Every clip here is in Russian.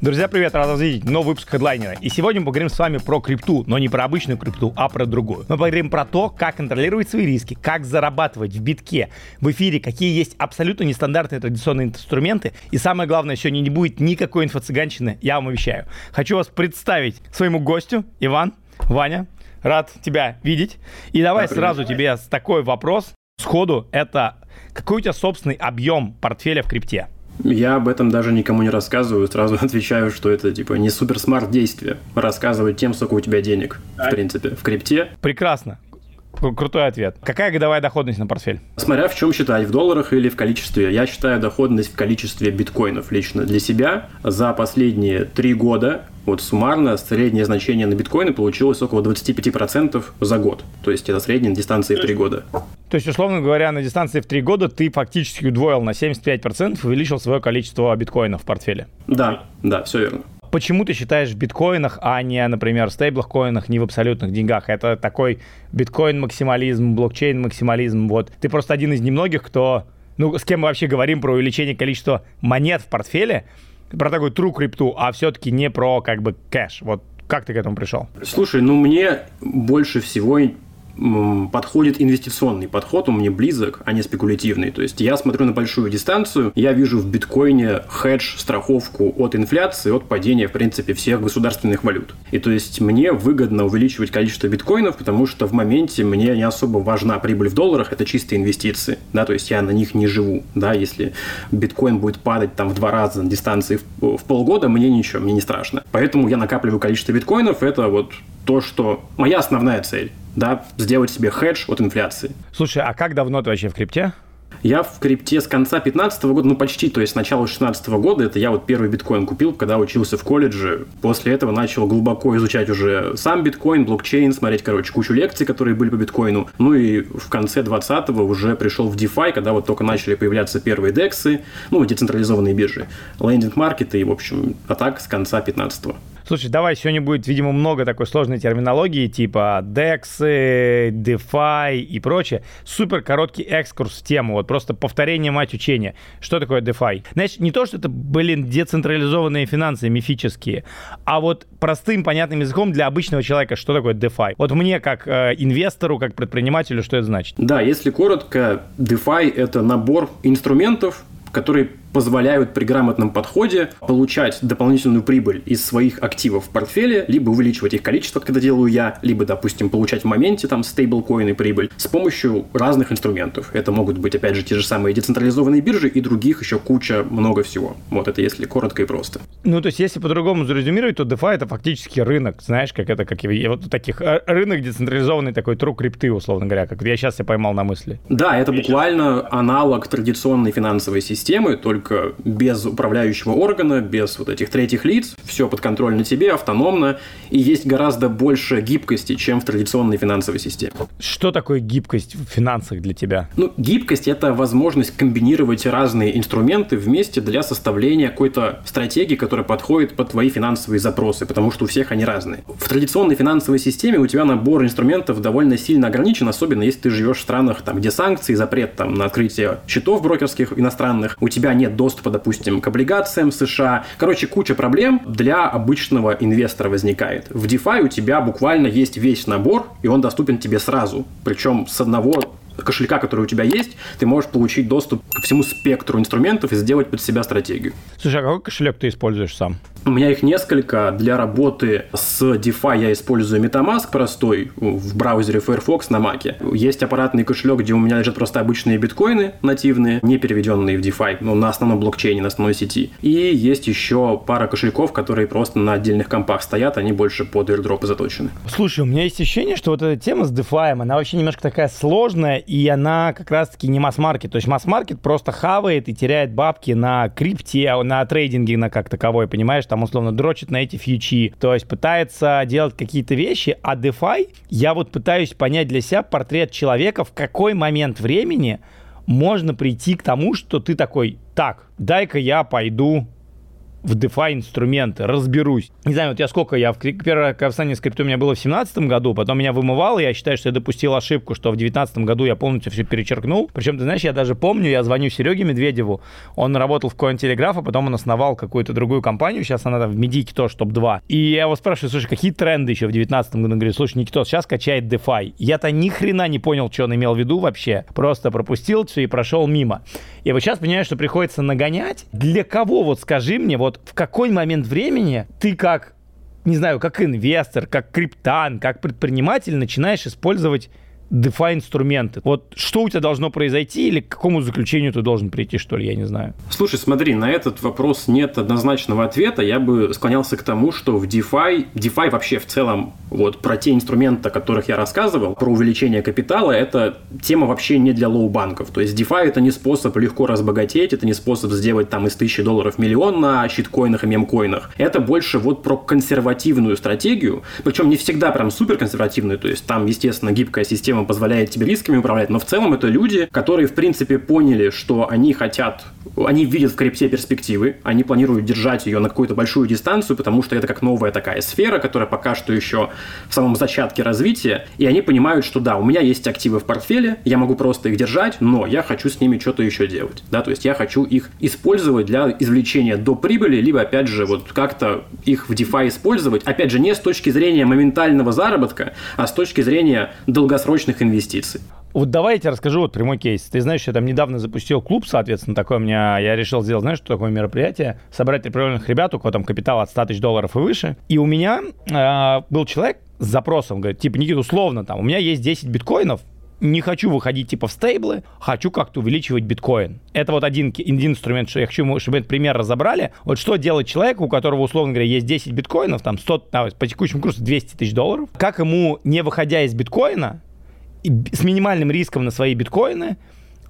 Друзья, привет, рад вас видеть. Новый выпуск хедлайнера. И сегодня мы поговорим с вами про крипту, но не про обычную крипту, а про другую. Мы поговорим про то, как контролировать свои риски, как зарабатывать в битке, в эфире, какие есть абсолютно нестандартные традиционные инструменты. И самое главное, сегодня не будет никакой инфо-цыганщины, я вам обещаю. Хочу вас представить своему гостю, Иван, Ваня, рад тебя видеть. И давай да, сразу тебе такой вопрос сходу. Это какой у тебя собственный объем портфеля в крипте? Я об этом даже никому не рассказываю, сразу отвечаю, что это типа не супер смарт действие. Рассказывать тем, сколько у тебя денег, в принципе, в крипте. Прекрасно. Крутой ответ. Какая годовая доходность на портфель? Смотря в чем считать, в долларах или в количестве. Я считаю доходность в количестве биткоинов лично для себя. За последние три года вот суммарно среднее значение на биткоины получилось около 25% за год. То есть это средняя дистанция в 3 года. То есть, условно говоря, на дистанции в 3 года ты фактически удвоил на 75%, увеличил свое количество биткоинов в портфеле. Да, да, все верно. Почему ты считаешь в биткоинах, а не, например, в стейблах-коинах, не в абсолютных деньгах? Это такой биткоин-максимализм, блокчейн-максимализм. Вот. Ты просто один из немногих, кто... Ну, с кем мы вообще говорим про увеличение количества монет в портфеле, про такую true крипту, а все-таки не про как бы кэш. Вот как ты к этому пришел? Слушай, ну мне больше всего подходит инвестиционный подход, он мне близок, а не спекулятивный. То есть я смотрю на большую дистанцию, я вижу в биткоине хедж, страховку от инфляции, от падения, в принципе, всех государственных валют. И то есть мне выгодно увеличивать количество биткоинов, потому что в моменте мне не особо важна прибыль в долларах, это чистые инвестиции, да, то есть я на них не живу, да, если биткоин будет падать там в два раза на дистанции в, в полгода, мне ничего, мне не страшно. Поэтому я накапливаю количество биткоинов, это вот то, что моя основная цель да, сделать себе хедж от инфляции. Слушай, а как давно ты вообще в крипте? Я в крипте с конца 2015 года, ну почти, то есть с начала 2016 года, это я вот первый биткоин купил, когда учился в колледже. После этого начал глубоко изучать уже сам биткоин, блокчейн, смотреть, короче, кучу лекций, которые были по биткоину. Ну и в конце 20-го уже пришел в DeFi, когда вот только начали появляться первые дексы, ну, децентрализованные биржи, лендинг-маркеты и, в общем, а так с конца 15 -го. Слушай, давай, сегодня будет, видимо, много такой сложной терминологии, типа DEX, DeFi и прочее. Супер короткий экскурс в тему, вот просто повторение мать учения. Что такое DeFi? Значит, не то, что это, блин, децентрализованные финансы мифические, а вот простым, понятным языком для обычного человека, что такое DeFi. Вот мне, как э, инвестору, как предпринимателю, что это значит? Да, если коротко, DeFi — это набор инструментов, которые позволяют при грамотном подходе получать дополнительную прибыль из своих активов в портфеле, либо увеличивать их количество, когда делаю я, либо, допустим, получать в моменте там стейблкоины прибыль с помощью разных инструментов. Это могут быть, опять же, те же самые децентрализованные биржи и других еще куча, много всего. Вот это если коротко и просто. Ну, то есть, если по-другому зарезюмировать, то DeFi это фактически рынок, знаешь, как это, как и вот таких, э, рынок децентрализованный такой тру крипты, условно говоря, как я сейчас я поймал на мысли. Да, это буквально аналог традиционной финансовой системы, только только без управляющего органа, без вот этих третьих лиц, все под контроль на тебе, автономно, и есть гораздо больше гибкости, чем в традиционной финансовой системе. Что такое гибкость в финансах для тебя? Ну, гибкость – это возможность комбинировать разные инструменты вместе для составления какой-то стратегии, которая подходит под твои финансовые запросы, потому что у всех они разные. В традиционной финансовой системе у тебя набор инструментов довольно сильно ограничен, особенно если ты живешь в странах, там, где санкции, запрет там, на открытие счетов брокерских иностранных, у тебя нет доступа, допустим, к облигациям США. Короче, куча проблем для обычного инвестора возникает. В DeFi у тебя буквально есть весь набор, и он доступен тебе сразу. Причем с одного кошелька, который у тебя есть, ты можешь получить доступ ко всему спектру инструментов и сделать под себя стратегию. Слушай, а какой кошелек ты используешь сам? У меня их несколько. Для работы с DeFi я использую MetaMask простой в браузере Firefox на Mac. Есть аппаратный кошелек, где у меня лежат просто обычные биткоины нативные, не переведенные в DeFi, но на основном блокчейне, на основной сети. И есть еще пара кошельков, которые просто на отдельных компах стоят, они больше под airdrop заточены. Слушай, у меня есть ощущение, что вот эта тема с DeFi, она вообще немножко такая сложная, и она как раз-таки не масс-маркет. То есть масс-маркет просто хавает и теряет бабки на крипте, на трейдинге на как таковой, понимаешь? Там условно дрочит на эти фьючи, то есть пытается делать какие-то вещи, а DeFi, я вот пытаюсь понять для себя портрет человека, в какой момент времени можно прийти к тому, что ты такой, так, дай-ка я пойду в DeFi инструменты, разберусь. Не знаю, вот я сколько, я в первое касание с у меня было в 2017 году, потом меня вымывало, я считаю, что я допустил ошибку, что в 2019 году я полностью все перечеркнул. Причем, ты знаешь, я даже помню, я звоню Сереге Медведеву, он работал в Cointelegraph, а потом он основал какую-то другую компанию, сейчас она там в Медике тоже топ-2. И я его спрашиваю, слушай, какие тренды еще в 2019 году? Он говорит, слушай, Никитос, сейчас качает DeFi. Я-то ни хрена не понял, что он имел в виду вообще, просто пропустил все и прошел мимо. И вот сейчас понимаю, что приходится нагонять. Для кого, вот скажи мне, вот в какой момент времени ты как, не знаю, как инвестор, как криптан, как предприниматель начинаешь использовать DeFi инструменты. Вот что у тебя должно произойти или к какому заключению ты должен прийти, что ли, я не знаю. Слушай, смотри, на этот вопрос нет однозначного ответа. Я бы склонялся к тому, что в DeFi, DeFi вообще в целом, вот про те инструменты, о которых я рассказывал, про увеличение капитала, это тема вообще не для лоу-банков. То есть DeFi это не способ легко разбогатеть, это не способ сделать там из тысячи долларов миллион на щиткоинах и мемкоинах. Это больше вот про консервативную стратегию, причем не всегда прям супер консервативную, то есть там, естественно, гибкая система система позволяет тебе рисками управлять, но в целом это люди, которые, в принципе, поняли, что они хотят, они видят в крипте перспективы, они планируют держать ее на какую-то большую дистанцию, потому что это как новая такая сфера, которая пока что еще в самом зачатке развития, и они понимают, что да, у меня есть активы в портфеле, я могу просто их держать, но я хочу с ними что-то еще делать, да, то есть я хочу их использовать для извлечения до прибыли, либо, опять же, вот как-то их в DeFi использовать, опять же, не с точки зрения моментального заработка, а с точки зрения долгосрочного долгосрочных инвестиций. Вот давай я тебе расскажу вот прямой кейс. Ты знаешь, я там недавно запустил клуб, соответственно, такой у меня, я решил сделать, знаешь, что такое мероприятие? Собрать определенных ребят, у кого там капитал от 100 тысяч долларов и выше. И у меня э, был человек с запросом, говорит, типа, Никита, условно, там, у меня есть 10 биткоинов, не хочу выходить типа в стейблы, хочу как-то увеличивать биткоин. Это вот один, один инструмент, что я хочу, чтобы этот пример разобрали. Вот что делать человеку, у которого, условно говоря, есть 10 биткоинов, там 100, по текущему курсу 200 тысяч долларов, как ему, не выходя из биткоина, с минимальным риском на свои биткоины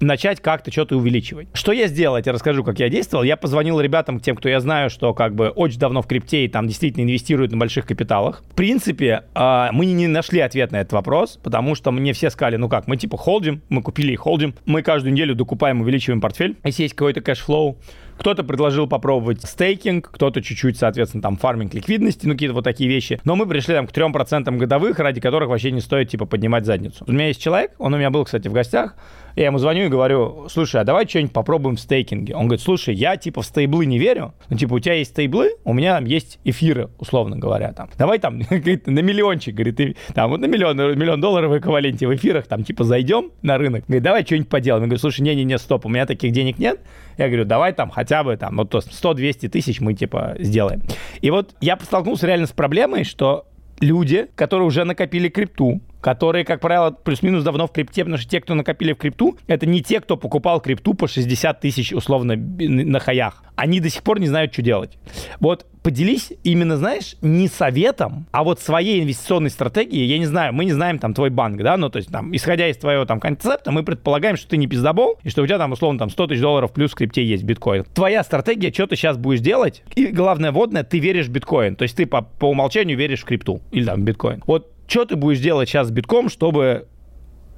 начать как-то что-то увеличивать. Что я сделал, я тебе расскажу, как я действовал. Я позвонил ребятам, тем, кто я знаю, что как бы очень давно в крипте и там действительно инвестируют на больших капиталах. В принципе, а, мы не нашли ответ на этот вопрос, потому что мне все сказали, ну как, мы типа hold им, мы купили и hold им, мы каждую неделю докупаем, увеличиваем портфель, если есть какой-то cash flow. Кто-то предложил попробовать staking, кто-то чуть-чуть, соответственно, там farming ликвидности, ну какие-то вот такие вещи. Но мы пришли там к 3% годовых, ради которых вообще не стоит, типа, поднимать задницу. У меня есть человек, он у меня был, кстати, в гостях, я ему звоню и говорю, слушай, а давай что-нибудь попробуем в стейкинге. Он говорит, слушай, я типа в стейблы не верю. Ну, типа, у тебя есть стейблы, у меня там есть эфиры, условно говоря. Там. Давай там на миллиончик, говорит, и, там вот на миллион, миллион долларов в эквиваленте в эфирах, там типа зайдем на рынок. Говорит, давай что-нибудь поделаем. Я говорю, слушай, не-не-не, стоп, у меня таких денег нет. Я говорю, давай там хотя бы там, вот 100-200 тысяч мы типа сделаем. И вот я столкнулся реально с проблемой, что люди, которые уже накопили крипту, которые, как правило, плюс-минус давно в крипте, потому что те, кто накопили в крипту, это не те, кто покупал крипту по 60 тысяч условно на хаях. Они до сих пор не знают, что делать. Вот поделись именно, знаешь, не советом, а вот своей инвестиционной стратегией. Я не знаю, мы не знаем там твой банк, да, ну то есть там, исходя из твоего там концепта, мы предполагаем, что ты не пиздобол, и что у тебя там условно там 100 тысяч долларов плюс в крипте есть биткоин. Твоя стратегия, что ты сейчас будешь делать, и главное, водное, ты веришь в биткоин, то есть ты по, по умолчанию веришь в крипту или там в биткоин. Вот что ты будешь делать сейчас с битком, чтобы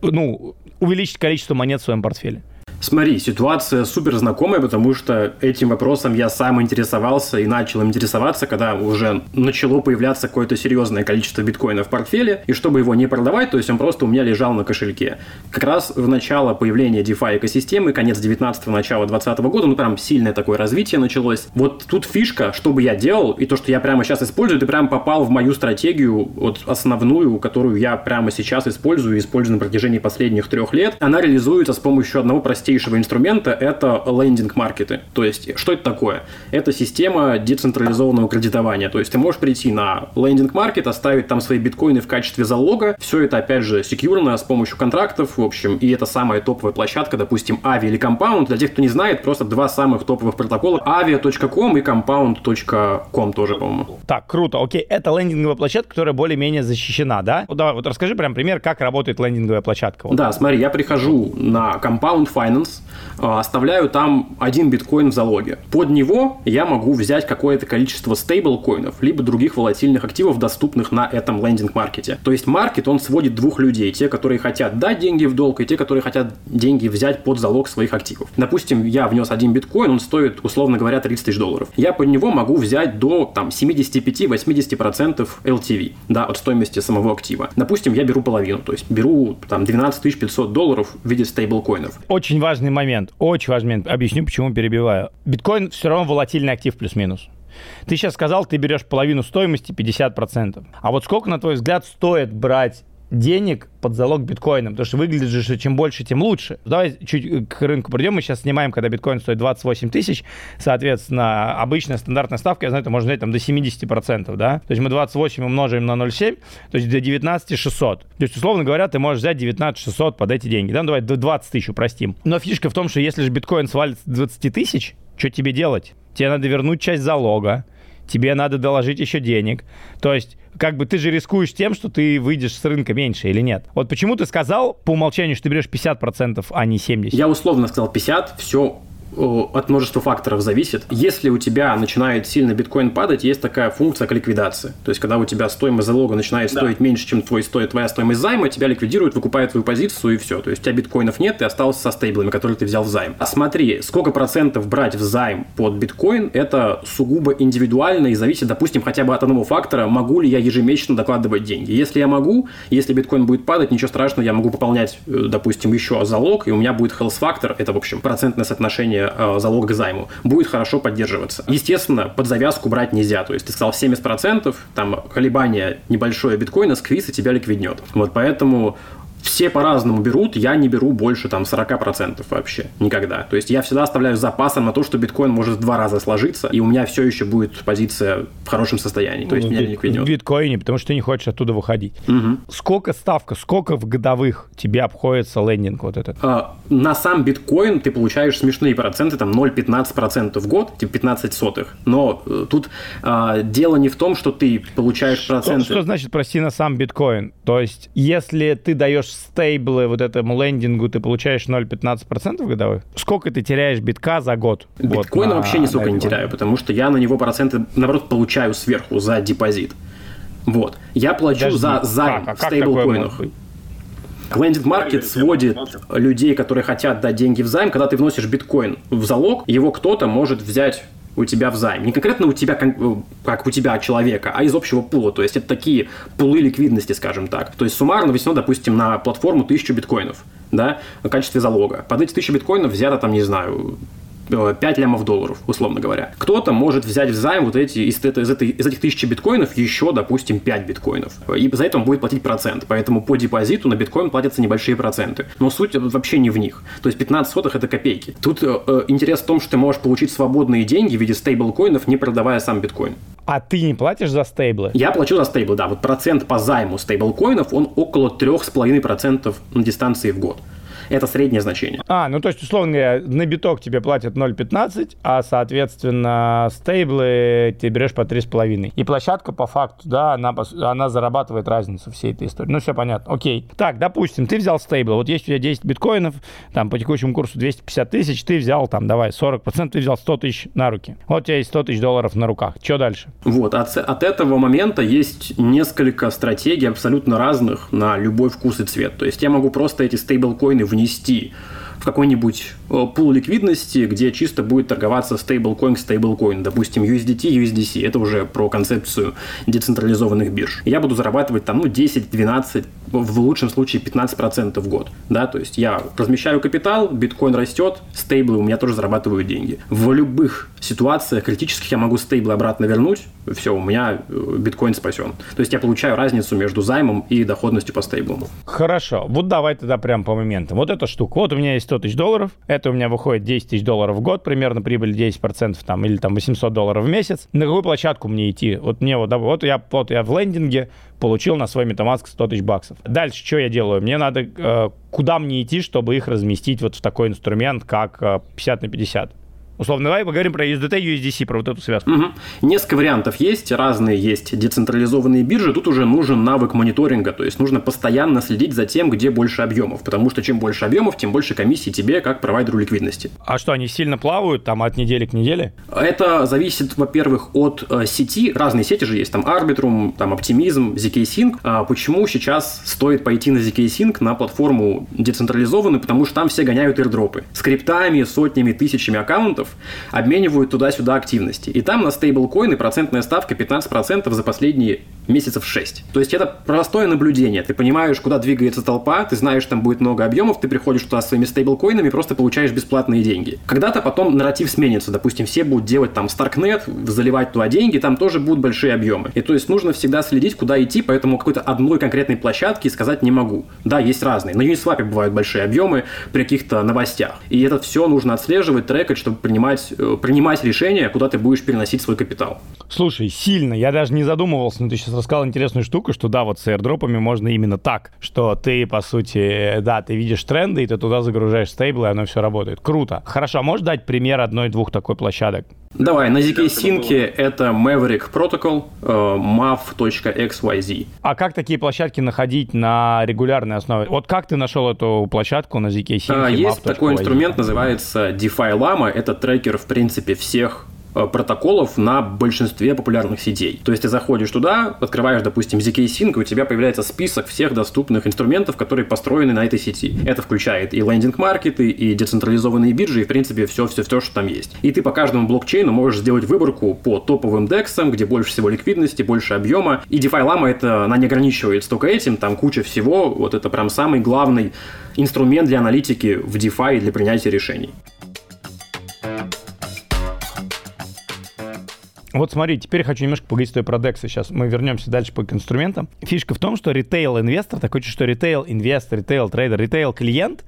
ну, увеличить количество монет в своем портфеле? Смотри, ситуация супер знакомая, потому что этим вопросом я сам интересовался и начал интересоваться, когда уже начало появляться какое-то серьезное количество биткоина в портфеле, и чтобы его не продавать, то есть он просто у меня лежал на кошельке. Как раз в начало появления DeFi экосистемы, конец 19-го, начало 20 -го года, ну прям сильное такое развитие началось. Вот тут фишка, что бы я делал, и то, что я прямо сейчас использую, ты прям попал в мою стратегию, вот основную, которую я прямо сейчас использую и использую на протяжении последних трех лет. Она реализуется с помощью одного простейшего простейшего инструмента – это лендинг-маркеты. То есть, что это такое? Это система децентрализованного кредитования. То есть, ты можешь прийти на лендинг-маркет, оставить там свои биткоины в качестве залога. Все это, опять же, секьюрно, с помощью контрактов, в общем. И это самая топовая площадка, допустим, Avi или Compound. Для тех, кто не знает, просто два самых топовых протокола – avia.com и compound.com тоже, по-моему. Так, круто. Окей, это лендинговая площадка, которая более-менее защищена, да? Вот давай, вот расскажи прям пример, как работает лендинговая площадка. Вот. Да, смотри, я прихожу на Compound Finance, Binance, а, оставляю там один биткоин в залоге. Под него я могу взять какое-то количество стейблкоинов, либо других волатильных активов, доступных на этом лендинг-маркете. То есть маркет, он сводит двух людей. Те, которые хотят дать деньги в долг, и те, которые хотят деньги взять под залог своих активов. Допустим, я внес один биткоин, он стоит, условно говоря, 30 тысяч долларов. Я под него могу взять до там, 75-80% LTV, да, от стоимости самого актива. Допустим, я беру половину, то есть беру там 12 500 долларов в виде стейблкоинов. Очень важный момент, очень важный момент. Объясню, почему перебиваю. Биткоин все равно волатильный актив плюс-минус. Ты сейчас сказал, ты берешь половину стоимости 50%. А вот сколько, на твой взгляд, стоит брать денег под залог биткоином, потому что выглядит же, что чем больше, тем лучше. Давай чуть к рынку придем. Мы сейчас снимаем, когда биткоин стоит 28 тысяч. Соответственно, обычная стандартная ставка, я знаю, это можно взять там до 70%, да? То есть мы 28 умножаем на 0,7, то есть до 19 600. То есть, условно говоря, ты можешь взять 19 600 под эти деньги. Да, ну, давай до 20 тысяч упростим. Но фишка в том, что если же биткоин свалится с 20 тысяч, что тебе делать? Тебе надо вернуть часть залога, тебе надо доложить еще денег. То есть, как бы ты же рискуешь тем, что ты выйдешь с рынка меньше или нет. Вот почему ты сказал по умолчанию, что ты берешь 50%, а не 70%? Я условно сказал 50, все от множества факторов зависит. Если у тебя начинает сильно биткоин падать, есть такая функция как ликвидация. То есть, когда у тебя стоимость залога начинает да. стоить меньше, чем твой стоит твоя стоимость займа, тебя ликвидируют, выкупают твою позицию и все. То есть, у тебя биткоинов нет, ты остался со стейблами, которые ты взял в займ. А смотри, сколько процентов брать в займ под биткоин, это сугубо индивидуально и зависит, допустим, хотя бы от одного фактора, могу ли я ежемесячно докладывать деньги. Если я могу, если биткоин будет падать, ничего страшного, я могу пополнять, э, допустим, еще залог, и у меня будет health factor, это, в общем, процентное соотношение э, залога к займу, будет хорошо поддерживаться. Естественно, под завязку брать нельзя. То есть ты сказал 70%, там колебание небольшое биткоина, сквиз и тебя ликвиднет. Вот поэтому все по-разному берут, я не беру больше там 40% вообще, никогда. То есть я всегда оставляю запасом на то, что биткоин может в два раза сложиться, и у меня все еще будет позиция в хорошем состоянии, то есть ну, меня не ликвиднет. В биткоине, потому что ты не хочешь оттуда выходить. Угу. Сколько ставка, сколько в годовых тебе обходится лендинг вот этот? А, на сам биткоин ты получаешь смешные проценты, там 0,15% в год, типа 15 сотых. Но э, тут а, дело не в том, что ты получаешь проценты. Что, что значит, прости, на сам биткоин? То есть, если ты даешь стейблы вот этому лендингу, ты получаешь 0,15% годовых? Сколько ты теряешь битка за год? Биткоина вот, вообще ни сколько не теряю, потому что я на него проценты, наоборот, получаю сверху за депозит. Вот. Я плачу Подожди, за займ? А в стейблкоинах. Лендинг маркет сводит людей, которые хотят дать деньги в займ, когда ты вносишь биткоин в залог, его кто-то может взять у тебя в займ. Не конкретно у тебя, э, как у тебя человека, а из общего пула. То есть это такие пулы ликвидности, скажем так. То есть суммарно внесено, допустим, на платформу 1000 биткоинов да, в качестве залога. Под эти 1000 биткоинов взято, там, не знаю, 5 лямов долларов, условно говоря. Кто-то может взять в займ вот эти, из, из, этой, из этих тысячи биткоинов еще, допустим, 5 биткоинов. И за это он будет платить процент. Поэтому по депозиту на биткоин платятся небольшие проценты. Но суть вообще не в них. То есть 15 сотых это копейки. Тут э, э, интерес в том, что ты можешь получить свободные деньги в виде стейблкоинов, не продавая сам биткоин. А ты не платишь за стейблы? Я плачу за стейблы, да. Вот процент по займу стейблкоинов, он около 3,5% на дистанции в год. Это среднее значение. А, ну то есть, условно говоря, на биток тебе платят 0,15, а, соответственно, стейблы ты берешь по 3,5. И площадка по факту, да, она, она зарабатывает разницу всей этой истории. Ну, все понятно. Окей. Так, допустим, ты взял стейблы. Вот есть у тебя 10 биткоинов, там по текущему курсу 250 тысяч, ты взял там, давай, 40%, ты взял 100 тысяч на руки. Вот у тебя есть 100 тысяч долларов на руках. Что дальше? Вот, от, от этого момента есть несколько стратегий абсолютно разных на любой вкус и цвет. То есть я могу просто эти стейблкоины внести внести в какой-нибудь э, пул ликвидности, где чисто будет торговаться стейблкоин к стейблкоин, допустим, USDT, USDC. Это уже про концепцию децентрализованных бирж. Я буду зарабатывать там, ну, 10, 12, в лучшем случае 15% в год. Да, то есть я размещаю капитал, биткоин растет, стейблы у меня тоже зарабатывают деньги. В любых ситуациях критических я могу стейблы обратно вернуть, все, у меня э, биткоин спасен. То есть я получаю разницу между займом и доходностью по стейблу. Хорошо, вот давай тогда прям по моментам. Вот эта штука, вот у меня есть 100 тысяч долларов, это у меня выходит 10 тысяч долларов в год, примерно прибыль 10% там, или там 800 долларов в месяц. На какую площадку мне идти? Вот мне вот, вот я, вот я в лендинге получил на свой MetaMask 100 тысяч баксов. Дальше что я делаю? Мне надо, э, куда мне идти, чтобы их разместить вот в такой инструмент, как э, 50 на 50? Условно, давай поговорим про USDT, USDC, про вот эту связку. Угу. Несколько вариантов есть, разные есть децентрализованные биржи. Тут уже нужен навык мониторинга, то есть нужно постоянно следить за тем, где больше объемов, потому что чем больше объемов, тем больше комиссии тебе как провайдеру ликвидности. А что, они сильно плавают там от недели к неделе? Это зависит, во-первых, от э, сети. Разные сети же есть, там Arbitrum, там Optimism, ZK Sync. А почему сейчас стоит пойти на ZK Sync, на платформу децентрализованную, потому что там все гоняют airdropы. Скриптами, сотнями, тысячами аккаунтов обменивают туда-сюда активности. И там на стейблкоины процентная ставка 15% за последние месяцев 6. То есть это простое наблюдение. Ты понимаешь, куда двигается толпа, ты знаешь, там будет много объемов, ты приходишь туда своими стейблкоинами, просто получаешь бесплатные деньги. Когда-то потом нарратив сменится. Допустим, все будут делать там Starknet, заливать туда деньги, там тоже будут большие объемы. И то есть нужно всегда следить, куда идти, поэтому какой-то одной конкретной площадки сказать не могу. Да, есть разные. На Uniswap бывают большие объемы при каких-то новостях. И это все нужно отслеживать, трекать, чтобы принимать, э, принимать решение, куда ты будешь переносить свой капитал. Слушай, сильно. Я даже не задумывался, но ты сейчас рассказал интересную штуку, что да, вот с airdropами можно именно так, что ты, по сути, да, ты видишь тренды, и ты туда загружаешь стейблы, и оно все работает. Круто. Хорошо, а можешь дать пример одной-двух такой площадок? Давай, на ZK Sync это Maverick Protocol, э, mav.xyz. А как такие площадки находить на регулярной основе? Вот как ты нашел эту площадку на ZK Sync? А, есть такой инструмент, называется DeFi Lama. Это трекер, в принципе, всех Э, протоколов на большинстве популярных сетей. То есть ты заходишь туда, открываешь, допустим, ZK Sync, и у тебя появляется список всех доступных инструментов, которые построены на этой сети. Это включает и лендинг-маркеты, и децентрализованные биржи, и, в принципе, все-все-все, что там есть. И ты по каждому блокчейну можешь сделать выборку по топовым дексам, где больше всего ликвидности, больше объема. И DeFi Lama это, она не ограничивается только этим, там куча всего. Вот это прям самый главный инструмент для аналитики в DeFi и для принятия решений. Вот смотри, теперь хочу немножко поговорить с тобой про DEX. Сейчас мы вернемся дальше по инструментам. Фишка в том, что ритейл-инвестор, такой, что ритейл-инвестор, ритейл-трейдер, ритейл-клиент,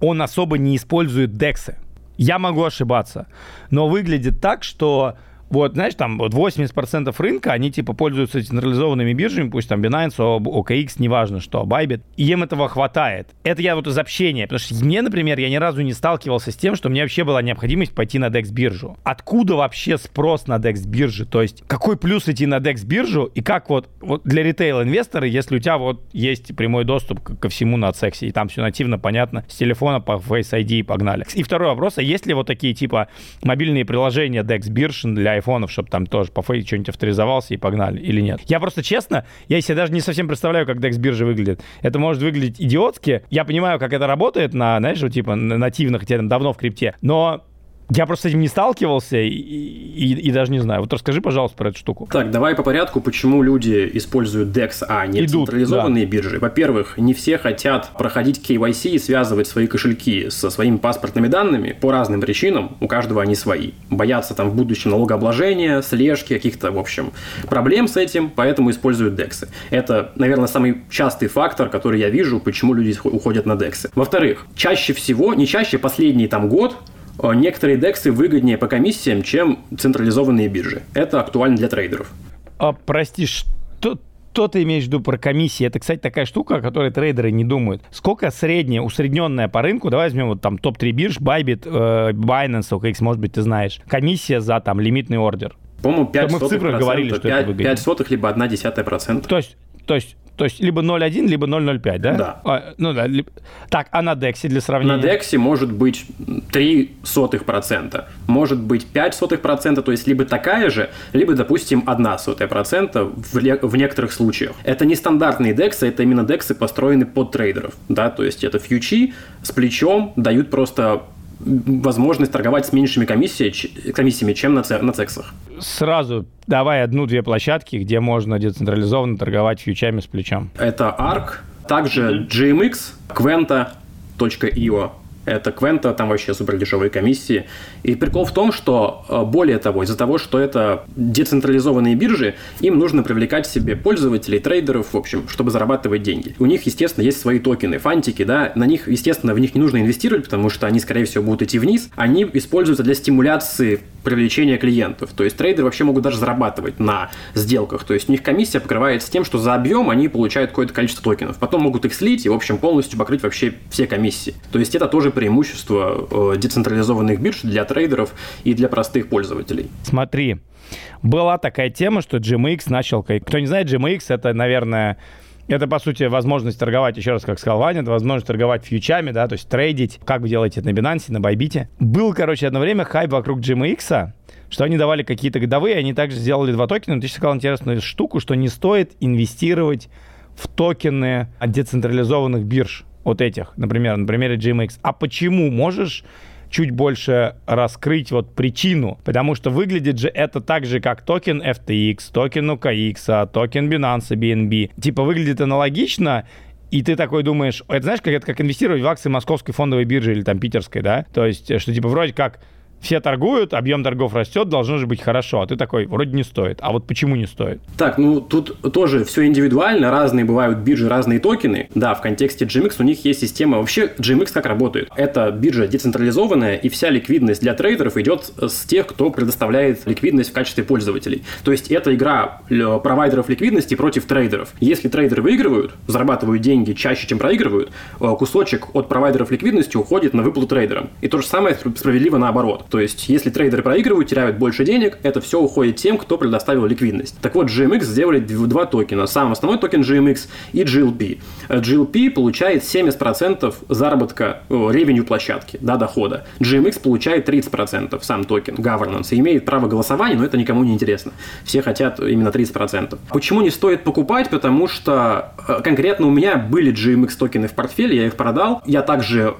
он особо не использует DEX. Я могу ошибаться, но выглядит так, что вот, знаешь, там вот 80% рынка, они типа пользуются централизованными биржами, пусть там Binance, OKX, неважно что, Bybit, и им этого хватает. Это я вот из общения, потому что мне, например, я ни разу не сталкивался с тем, что мне вообще была необходимость пойти на DEX биржу. Откуда вообще спрос на DEX бирже? То есть какой плюс идти на DEX биржу и как вот, вот для ритейл-инвестора, если у тебя вот есть прямой доступ ко всему на сексе, и там все нативно, понятно, с телефона по Face ID и погнали. И второй вопрос, а есть ли вот такие типа мобильные приложения DEX бирж для айфонов, чтобы там тоже по фейку что-нибудь авторизовался и погнали, или нет. Я просто честно, я себе даже не совсем представляю, как DEX биржа выглядит. Это может выглядеть идиотски. Я понимаю, как это работает на, знаешь, типа нативных, хотя давно в крипте, но я просто с этим не сталкивался и, и, и даже не знаю. Вот расскажи, пожалуйста, про эту штуку. Так, давай по порядку, почему люди используют DEX, а не Идут, централизованные да. биржи. Во-первых, не все хотят проходить KYC и связывать свои кошельки со своими паспортными данными по разным причинам. У каждого они свои. Боятся там в будущем налогообложения, слежки, каких-то, в общем, проблем с этим, поэтому используют DEX. Это, наверное, самый частый фактор, который я вижу, почему люди уходят на DEX. Во-вторых, чаще всего, не чаще, последний там год, некоторые дексы выгоднее по комиссиям, чем централизованные биржи. Это актуально для трейдеров. А, прости, что, что ты имеешь в виду про комиссии? Это, кстати, такая штука, о которой трейдеры не думают. Сколько средняя, усредненная по рынку, давай возьмем вот там топ-3 бирж, Bybit, э, Binance, OKX, может быть, ты знаешь, комиссия за там лимитный ордер. По-моему, 5 Мы в цифрах говорили, что 5, это выгодно. 5 сотых, либо 1 десятая процента. То есть, то есть то есть либо 0,1, либо 0,05, да? Да. А, ну да. Так, а на DEX для сравнения? На DEX может быть 3 сотых процента, может быть 5 сотых процента, то есть либо такая же, либо, допустим, 1 сотая процента в, в некоторых случаях. Это не стандартные DEX, это именно DEX построены под трейдеров, да, то есть это фьючи с плечом дают просто возможность торговать с меньшими комиссиями, комиссиями чем на, на цексах. Сразу давай одну-две площадки, где можно децентрализованно торговать фьючами с плечом. Это ARC, также GMX, Quenta.io это Квента, там вообще супер дешевые комиссии. И прикол в том, что э, более того, из-за того, что это децентрализованные биржи, им нужно привлекать себе пользователей, трейдеров, в общем, чтобы зарабатывать деньги. У них, естественно, есть свои токены, фантики, да, на них, естественно, в них не нужно инвестировать, потому что они, скорее всего, будут идти вниз. Они используются для стимуляции привлечения клиентов. То есть трейдеры вообще могут даже зарабатывать на сделках. То есть у них комиссия покрывается тем, что за объем они получают какое-то количество токенов. Потом могут их слить и, в общем, полностью покрыть вообще все комиссии. То есть это тоже преимущество э, децентрализованных бирж для трейдеров и для простых пользователей. Смотри, была такая тема, что GMX начал... Кто не знает, GMX это, наверное, это, по сути, возможность торговать, еще раз, как сказал Ваня, это возможность торговать фьючами, да, то есть трейдить, как вы делаете это на Binance, на Bybit. Был, короче, одно время хайп вокруг GMX, что они давали какие-то годовые, они также сделали два токена. Но ты сказал интересную штуку, что не стоит инвестировать в токены от децентрализованных бирж, вот этих, например, на примере GMX. А почему? Можешь чуть больше раскрыть вот причину, потому что выглядит же это так же, как токен FTX, токен OKX, токен Binance BNB. Типа выглядит аналогично, и ты такой думаешь, это знаешь, как это как инвестировать в акции московской фондовой биржи или там питерской, да? То есть, что типа вроде как все торгуют, объем торгов растет, должно же быть хорошо. А ты такой, вроде не стоит. А вот почему не стоит? Так, ну тут тоже все индивидуально, разные бывают биржи, разные токены. Да, в контексте GMX у них есть система. Вообще GMX как работает? Это биржа децентрализованная, и вся ликвидность для трейдеров идет с тех, кто предоставляет ликвидность в качестве пользователей. То есть это игра провайдеров ликвидности против трейдеров. Если трейдеры выигрывают, зарабатывают деньги чаще, чем проигрывают, э, кусочек от провайдеров ликвидности уходит на выплату трейдерам. И то же самое справедливо наоборот. То есть, если трейдеры проигрывают, теряют больше денег, это все уходит тем, кто предоставил ликвидность. Так вот, GMX сделали два токена. Сам основной токен GMX и GLP. GLP получает 70% заработка revenue площадки, да, дохода. GMX получает 30% сам токен, governance, и имеет право голосования, но это никому не интересно. Все хотят именно 30%. Почему не стоит покупать? Потому что э, конкретно у меня были GMX токены в портфеле, я их продал. Я также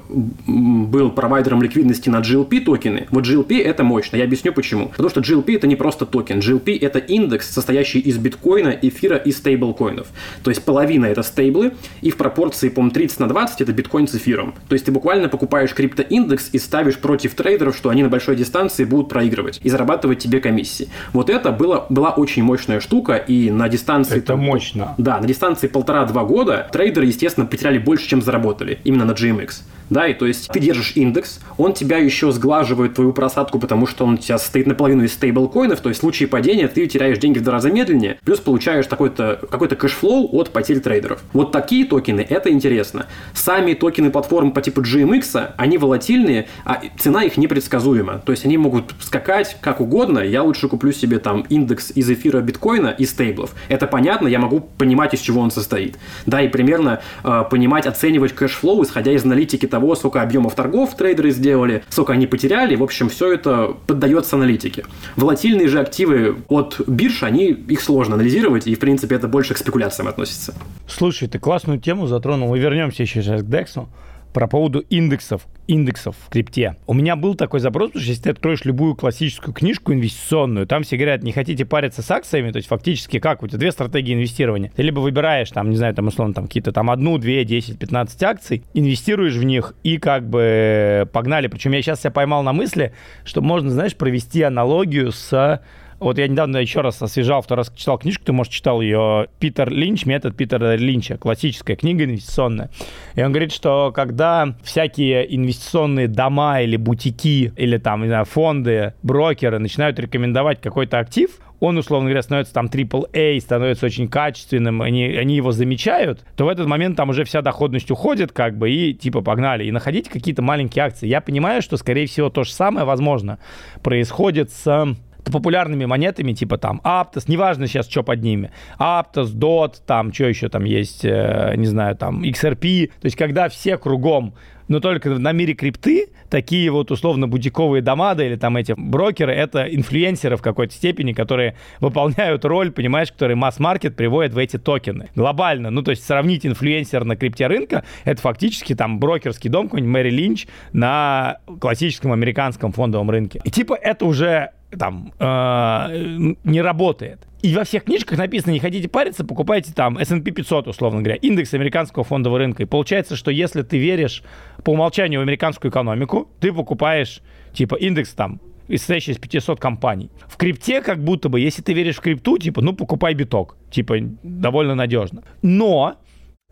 был провайдером ликвидности на GLP токены. Вот GLP это мощно. Я объясню почему. Потому что GLP это не просто токен. GLP это индекс, состоящий из биткоина, эфира и стейблкоинов. То есть половина это стейблы, и в пропорции, по 30 на 20 это биткоин с эфиром. То есть ты буквально покупаешь криптоиндекс и ставишь против трейдеров, что они на большой дистанции будут проигрывать и зарабатывать тебе комиссии. Вот это было, была очень мощная штука, и на дистанции... Это там, мощно. Да, на дистанции полтора-два года трейдеры, естественно, потеряли больше, чем заработали, именно на GMX да, и то есть ты держишь индекс, он тебя еще сглаживает твою просадку, потому что он у тебя состоит наполовину из стейблкоинов, то есть в случае падения ты теряешь деньги в два раза медленнее, плюс получаешь такой-то, какой-то cash flow от потерь трейдеров. Вот такие токены, это интересно. Сами токены платформ по типу GMX, они волатильные, а цена их непредсказуема. То есть они могут скакать как угодно, я лучше куплю себе там индекс из эфира биткоина и стейблов. Это понятно, я могу понимать, из чего он состоит. Да, и примерно э, понимать, оценивать cash flow, исходя из аналитики того, сколько объемов торгов трейдеры сделали, сколько они потеряли. В общем, все это поддается аналитике. Волатильные же активы от бирж, они, их сложно анализировать, и, в принципе, это больше к спекуляциям относится. Слушай, ты классную тему затронул. Мы вернемся еще сейчас к Дексу про поводу индексов, индексов в крипте. У меня был такой запрос, потому что если ты откроешь любую классическую книжку инвестиционную, там все говорят, не хотите париться с акциями, то есть фактически как, у тебя две стратегии инвестирования. Ты либо выбираешь, там, не знаю, там, условно, там какие-то там одну, две, десять, пятнадцать акций, инвестируешь в них и как бы погнали. Причем я сейчас себя поймал на мысли, что можно, знаешь, провести аналогию с вот я недавно еще раз освежал, второй раз читал книжку, ты, может, читал ее Питер Линч, метод Питера Линча, классическая книга инвестиционная. И он говорит, что когда всякие инвестиционные дома или бутики, или там, не знаю, фонды, брокеры начинают рекомендовать какой-то актив, он, условно говоря, становится там AAA, становится очень качественным, они, они его замечают, то в этот момент там уже вся доходность уходит, как бы, и типа погнали. И находите какие-то маленькие акции. Я понимаю, что, скорее всего, то же самое, возможно, происходит с популярными монетами, типа там Aptos, неважно сейчас, что под ними, Aptos, DOT, там, что еще там есть, э, не знаю, там, XRP, то есть когда все кругом но только на мире крипты такие вот условно бутиковые дома, да, или там эти брокеры, это инфлюенсеры в какой-то степени, которые выполняют роль, понимаешь, которые масс-маркет приводят в эти токены. Глобально, ну, то есть сравнить инфлюенсер на крипте рынка, это фактически там брокерский дом какой-нибудь Мэри Линч на классическом американском фондовом рынке. И типа это уже там э, не работает. И во всех книжках написано, не хотите париться, покупайте там S&P 500, условно говоря, индекс американского фондового рынка. И получается, что если ты веришь по умолчанию в американскую экономику, ты покупаешь типа индекс там состоящий из 500 компаний. В крипте как будто бы, если ты веришь в крипту, типа, ну, покупай биток. Типа, довольно надежно. Но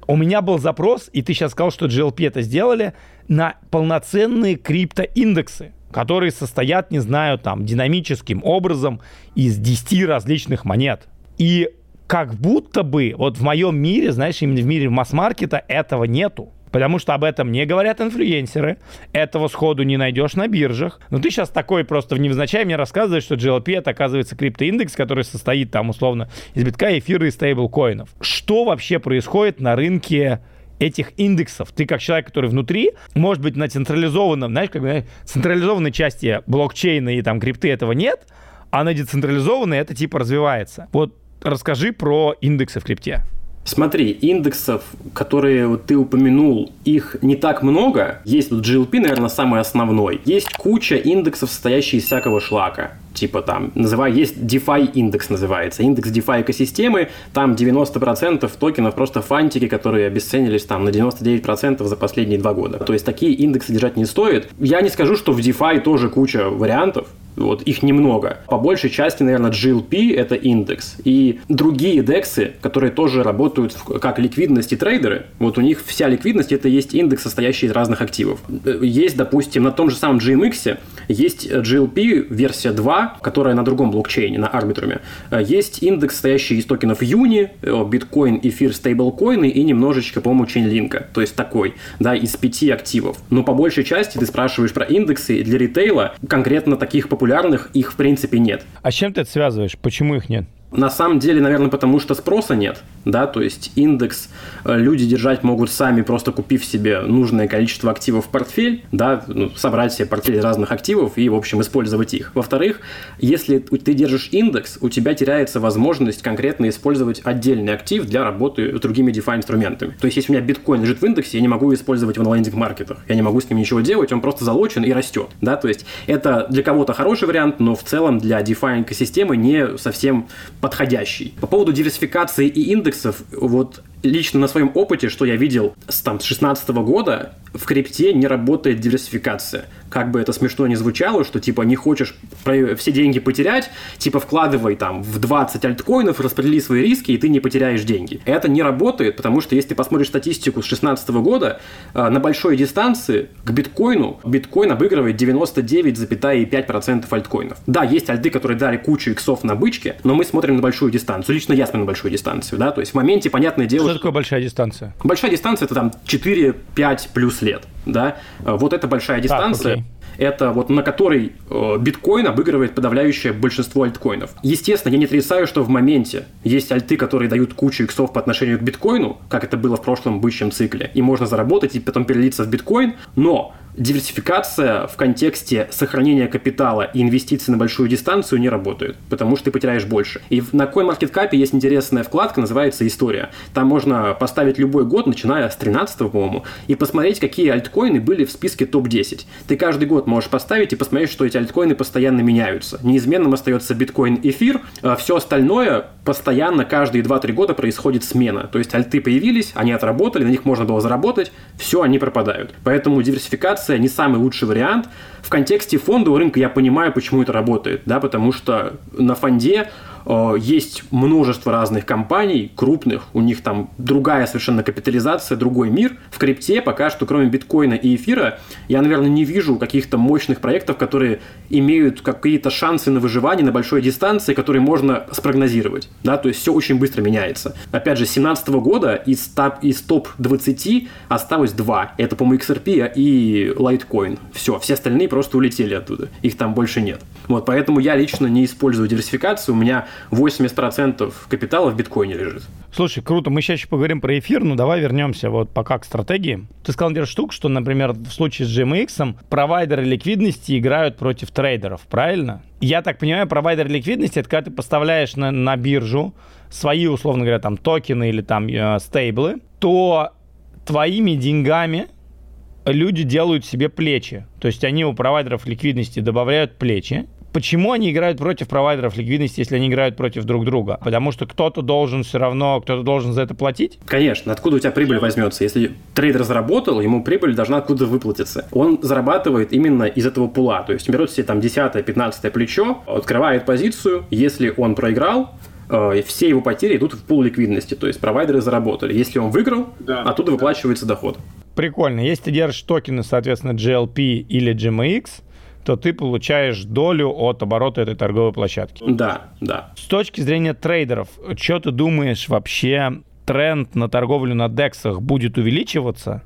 у меня был запрос, и ты сейчас сказал, что GLP это сделали, на полноценные криптоиндексы которые состоят, не знаю, там, динамическим образом из 10 различных монет. И как будто бы вот в моем мире, знаешь, именно в мире масс-маркета этого нету. Потому что об этом не говорят инфлюенсеры, этого сходу не найдешь на биржах. Но ты сейчас такой просто в невзначай мне рассказываешь, что GLP это, оказывается, криптоиндекс, который состоит там условно из битка, эфира и стейблкоинов. Что вообще происходит на рынке этих индексов. Ты как человек, который внутри, может быть, на централизованном, знаешь, как бы централизованной части блокчейна и там крипты этого нет, а на децентрализованной это типа развивается. Вот расскажи про индексы в крипте. Смотри, индексов, которые вот ты упомянул, их не так много. Есть тут GLP, наверное, самый основной. Есть куча индексов, состоящих из всякого шлака. Типа там, называй, есть DeFi индекс называется, индекс DeFi экосистемы, там 90% токенов просто фантики, которые обесценились там на 99% за последние два года. То есть такие индексы держать не стоит. Я не скажу, что в DeFi тоже куча вариантов, вот их немного. По большей части, наверное, GLP — это индекс. И другие дексы, которые тоже работают как ликвидность и трейдеры, вот у них вся ликвидность — это есть индекс, состоящий из разных активов. Есть, допустим, на том же самом GMX есть GLP версия 2, которая на другом блокчейне, на Arbitrum. Есть индекс, состоящий из токенов Uni, биткоин, эфир, стейблкоины и немножечко, по-моему, чейнлинка. То есть такой, да, из пяти активов. Но по большей части ты спрашиваешь про индексы для ритейла, конкретно таких популярных их в принципе нет. А с чем ты это связываешь? Почему их нет? На самом деле, наверное, потому что спроса нет, да, то есть индекс э, люди держать могут сами, просто купив себе нужное количество активов в портфель, да, ну, собрать себе портфель разных активов и, в общем, использовать их. Во-вторых, если ты держишь индекс, у тебя теряется возможность конкретно использовать отдельный актив для работы с другими DeFi инструментами. То есть, если у меня биткоин лежит в индексе, я не могу использовать в онлайн-маркетах, я не могу с ним ничего делать, он просто залочен и растет, да, то есть это для кого-то хороший вариант, но в целом для DeFi экосистемы не совсем подходящий. По поводу диверсификации и индексов, вот лично на своем опыте, что я видел с там, 16 года, в крипте не работает диверсификация. Как бы это смешно не звучало, что типа не хочешь все деньги потерять, типа вкладывай там в 20 альткоинов, распредели свои риски, и ты не потеряешь деньги. Это не работает, потому что если ты посмотришь статистику с 16 года, э, на большой дистанции к биткоину биткоин обыгрывает 99,5% альткоинов. Да, есть альты, которые дали кучу иксов на бычке, но мы смотрим на большую дистанцию. Лично я смотрю на большую дистанцию, да, то есть в моменте, понятное дело... Что такое большая дистанция? Большая дистанция это там 4-5 плюс лет, да. Вот это большая дистанция. Так, это вот на которой э, биткоин обыгрывает подавляющее большинство альткоинов. Естественно, я не отрицаю, что в моменте есть альты, которые дают кучу иксов по отношению к биткоину, как это было в прошлом бычьем цикле, и можно заработать и потом перелиться в биткоин, но диверсификация в контексте сохранения капитала и инвестиций на большую дистанцию не работает, потому что ты потеряешь больше. И на CoinMarketCap есть интересная вкладка, называется «История». Там можно поставить любой год, начиная с 13 по-моему, и посмотреть, какие альткоины были в списке топ-10. Ты каждый год можешь поставить и посмотреть, что эти альткоины постоянно меняются. Неизменным остается биткоин, эфир, а все остальное постоянно каждые 2-3 года происходит смена. То есть альты появились, они отработали, на них можно было заработать, все, они пропадают. Поэтому диверсификация инвестиция не самый лучший вариант. В контексте фондового рынка я понимаю, почему это работает, да, потому что на фонде есть множество разных компаний, крупных, у них там другая совершенно капитализация, другой мир. В крипте пока что, кроме биткоина и эфира, я, наверное, не вижу каких-то мощных проектов, которые имеют какие-то шансы на выживание на большой дистанции, которые можно спрогнозировать. Да? То есть все очень быстро меняется. Опять же, с 2017 года из, топ, из топ-20 осталось два. Это, по-моему, XRP и Litecoin. Все, все остальные просто улетели оттуда. Их там больше нет. Вот, поэтому я лично не использую диверсификацию. У меня 80% капитала в биткоине лежит. Слушай, круто, мы сейчас еще поговорим про эфир, но давай вернемся вот пока к стратегии. Ты сказал несколько штук, что, например, в случае с GMX провайдеры ликвидности играют против трейдеров, правильно? Я так понимаю, провайдер ликвидности, это когда ты поставляешь на, на биржу свои, условно говоря, там токены или там э, стейблы, то твоими деньгами люди делают себе плечи. То есть они у провайдеров ликвидности добавляют плечи, Почему они играют против провайдеров ликвидности, если они играют против друг друга? Потому что кто-то должен все равно, кто-то должен за это платить? Конечно. Откуда у тебя прибыль возьмется? Если трейдер заработал, ему прибыль должна откуда выплатиться. Он зарабатывает именно из этого пула. То есть берет себе там 10-15 плечо, открывает позицию. Если он проиграл, э, все его потери идут в пул ликвидности. То есть провайдеры заработали. Если он выиграл, да. оттуда выплачивается доход. Прикольно. Если ты держишь токены, соответственно, GLP или GMX, то ты получаешь долю от оборота этой торговой площадки. Да, да. С точки зрения трейдеров, что ты думаешь вообще, тренд на торговлю на дексах будет увеличиваться?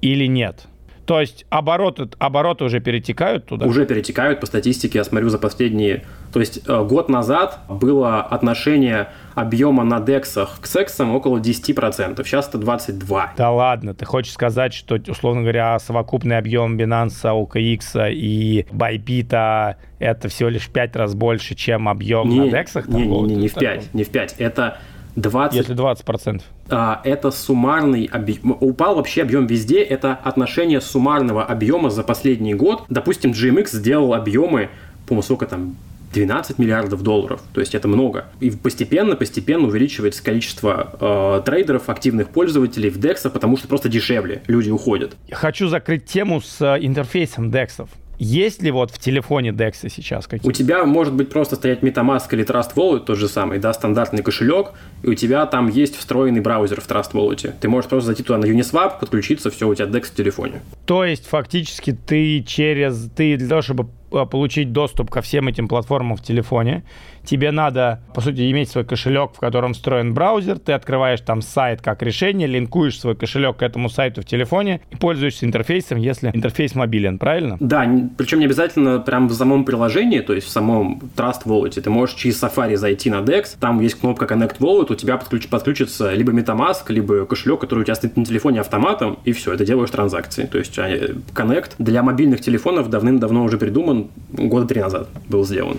или нет? То есть обороты, обороты уже перетекают туда? Уже перетекают по статистике, я смотрю за последние... То есть э, год назад было отношение объема на дексах к сексам около 10%, сейчас это 22%. Да ладно, ты хочешь сказать, что, условно говоря, совокупный объем Binance, OKX и Bybit это всего лишь в 5 раз больше, чем объем не, на дексах? Не, не, не, не в 5, не в 5, это 20... Если 20%. А, это суммарный объем. Упал вообще объем везде. Это отношение суммарного объема за последний год. Допустим, GMX сделал объемы, по-моему, сколько там, 12 миллиардов долларов. То есть это много. И постепенно, постепенно увеличивается количество э, трейдеров, активных пользователей в DEX, потому что просто дешевле. Люди уходят. Хочу закрыть тему с э, интерфейсом DEX. Есть ли вот в телефоне DEX сейчас какие-то? У тебя может быть просто стоять MetaMask или Trust Wallet, тот же самый, да, стандартный кошелек, и у тебя там есть встроенный браузер в Trust Wallet. Ты можешь просто зайти туда на Uniswap, подключиться, все, у тебя DEX в телефоне. То есть фактически ты через, ты для того, чтобы получить доступ ко всем этим платформам в телефоне, тебе надо, по сути, иметь свой кошелек, в котором встроен браузер, ты открываешь там сайт как решение, линкуешь свой кошелек к этому сайту в телефоне и пользуешься интерфейсом, если интерфейс мобилен, правильно? Да, причем не обязательно прям в самом приложении, то есть в самом Trust Wallet. Ты можешь через Safari зайти на DEX, там есть кнопка Connect Wallet, у тебя подключ, подключится либо MetaMask, либо кошелек, который у тебя стоит на телефоне автоматом, и все, это делаешь транзакции. То есть а, Connect для мобильных телефонов давным-давно уже придуман, года три назад был сделан.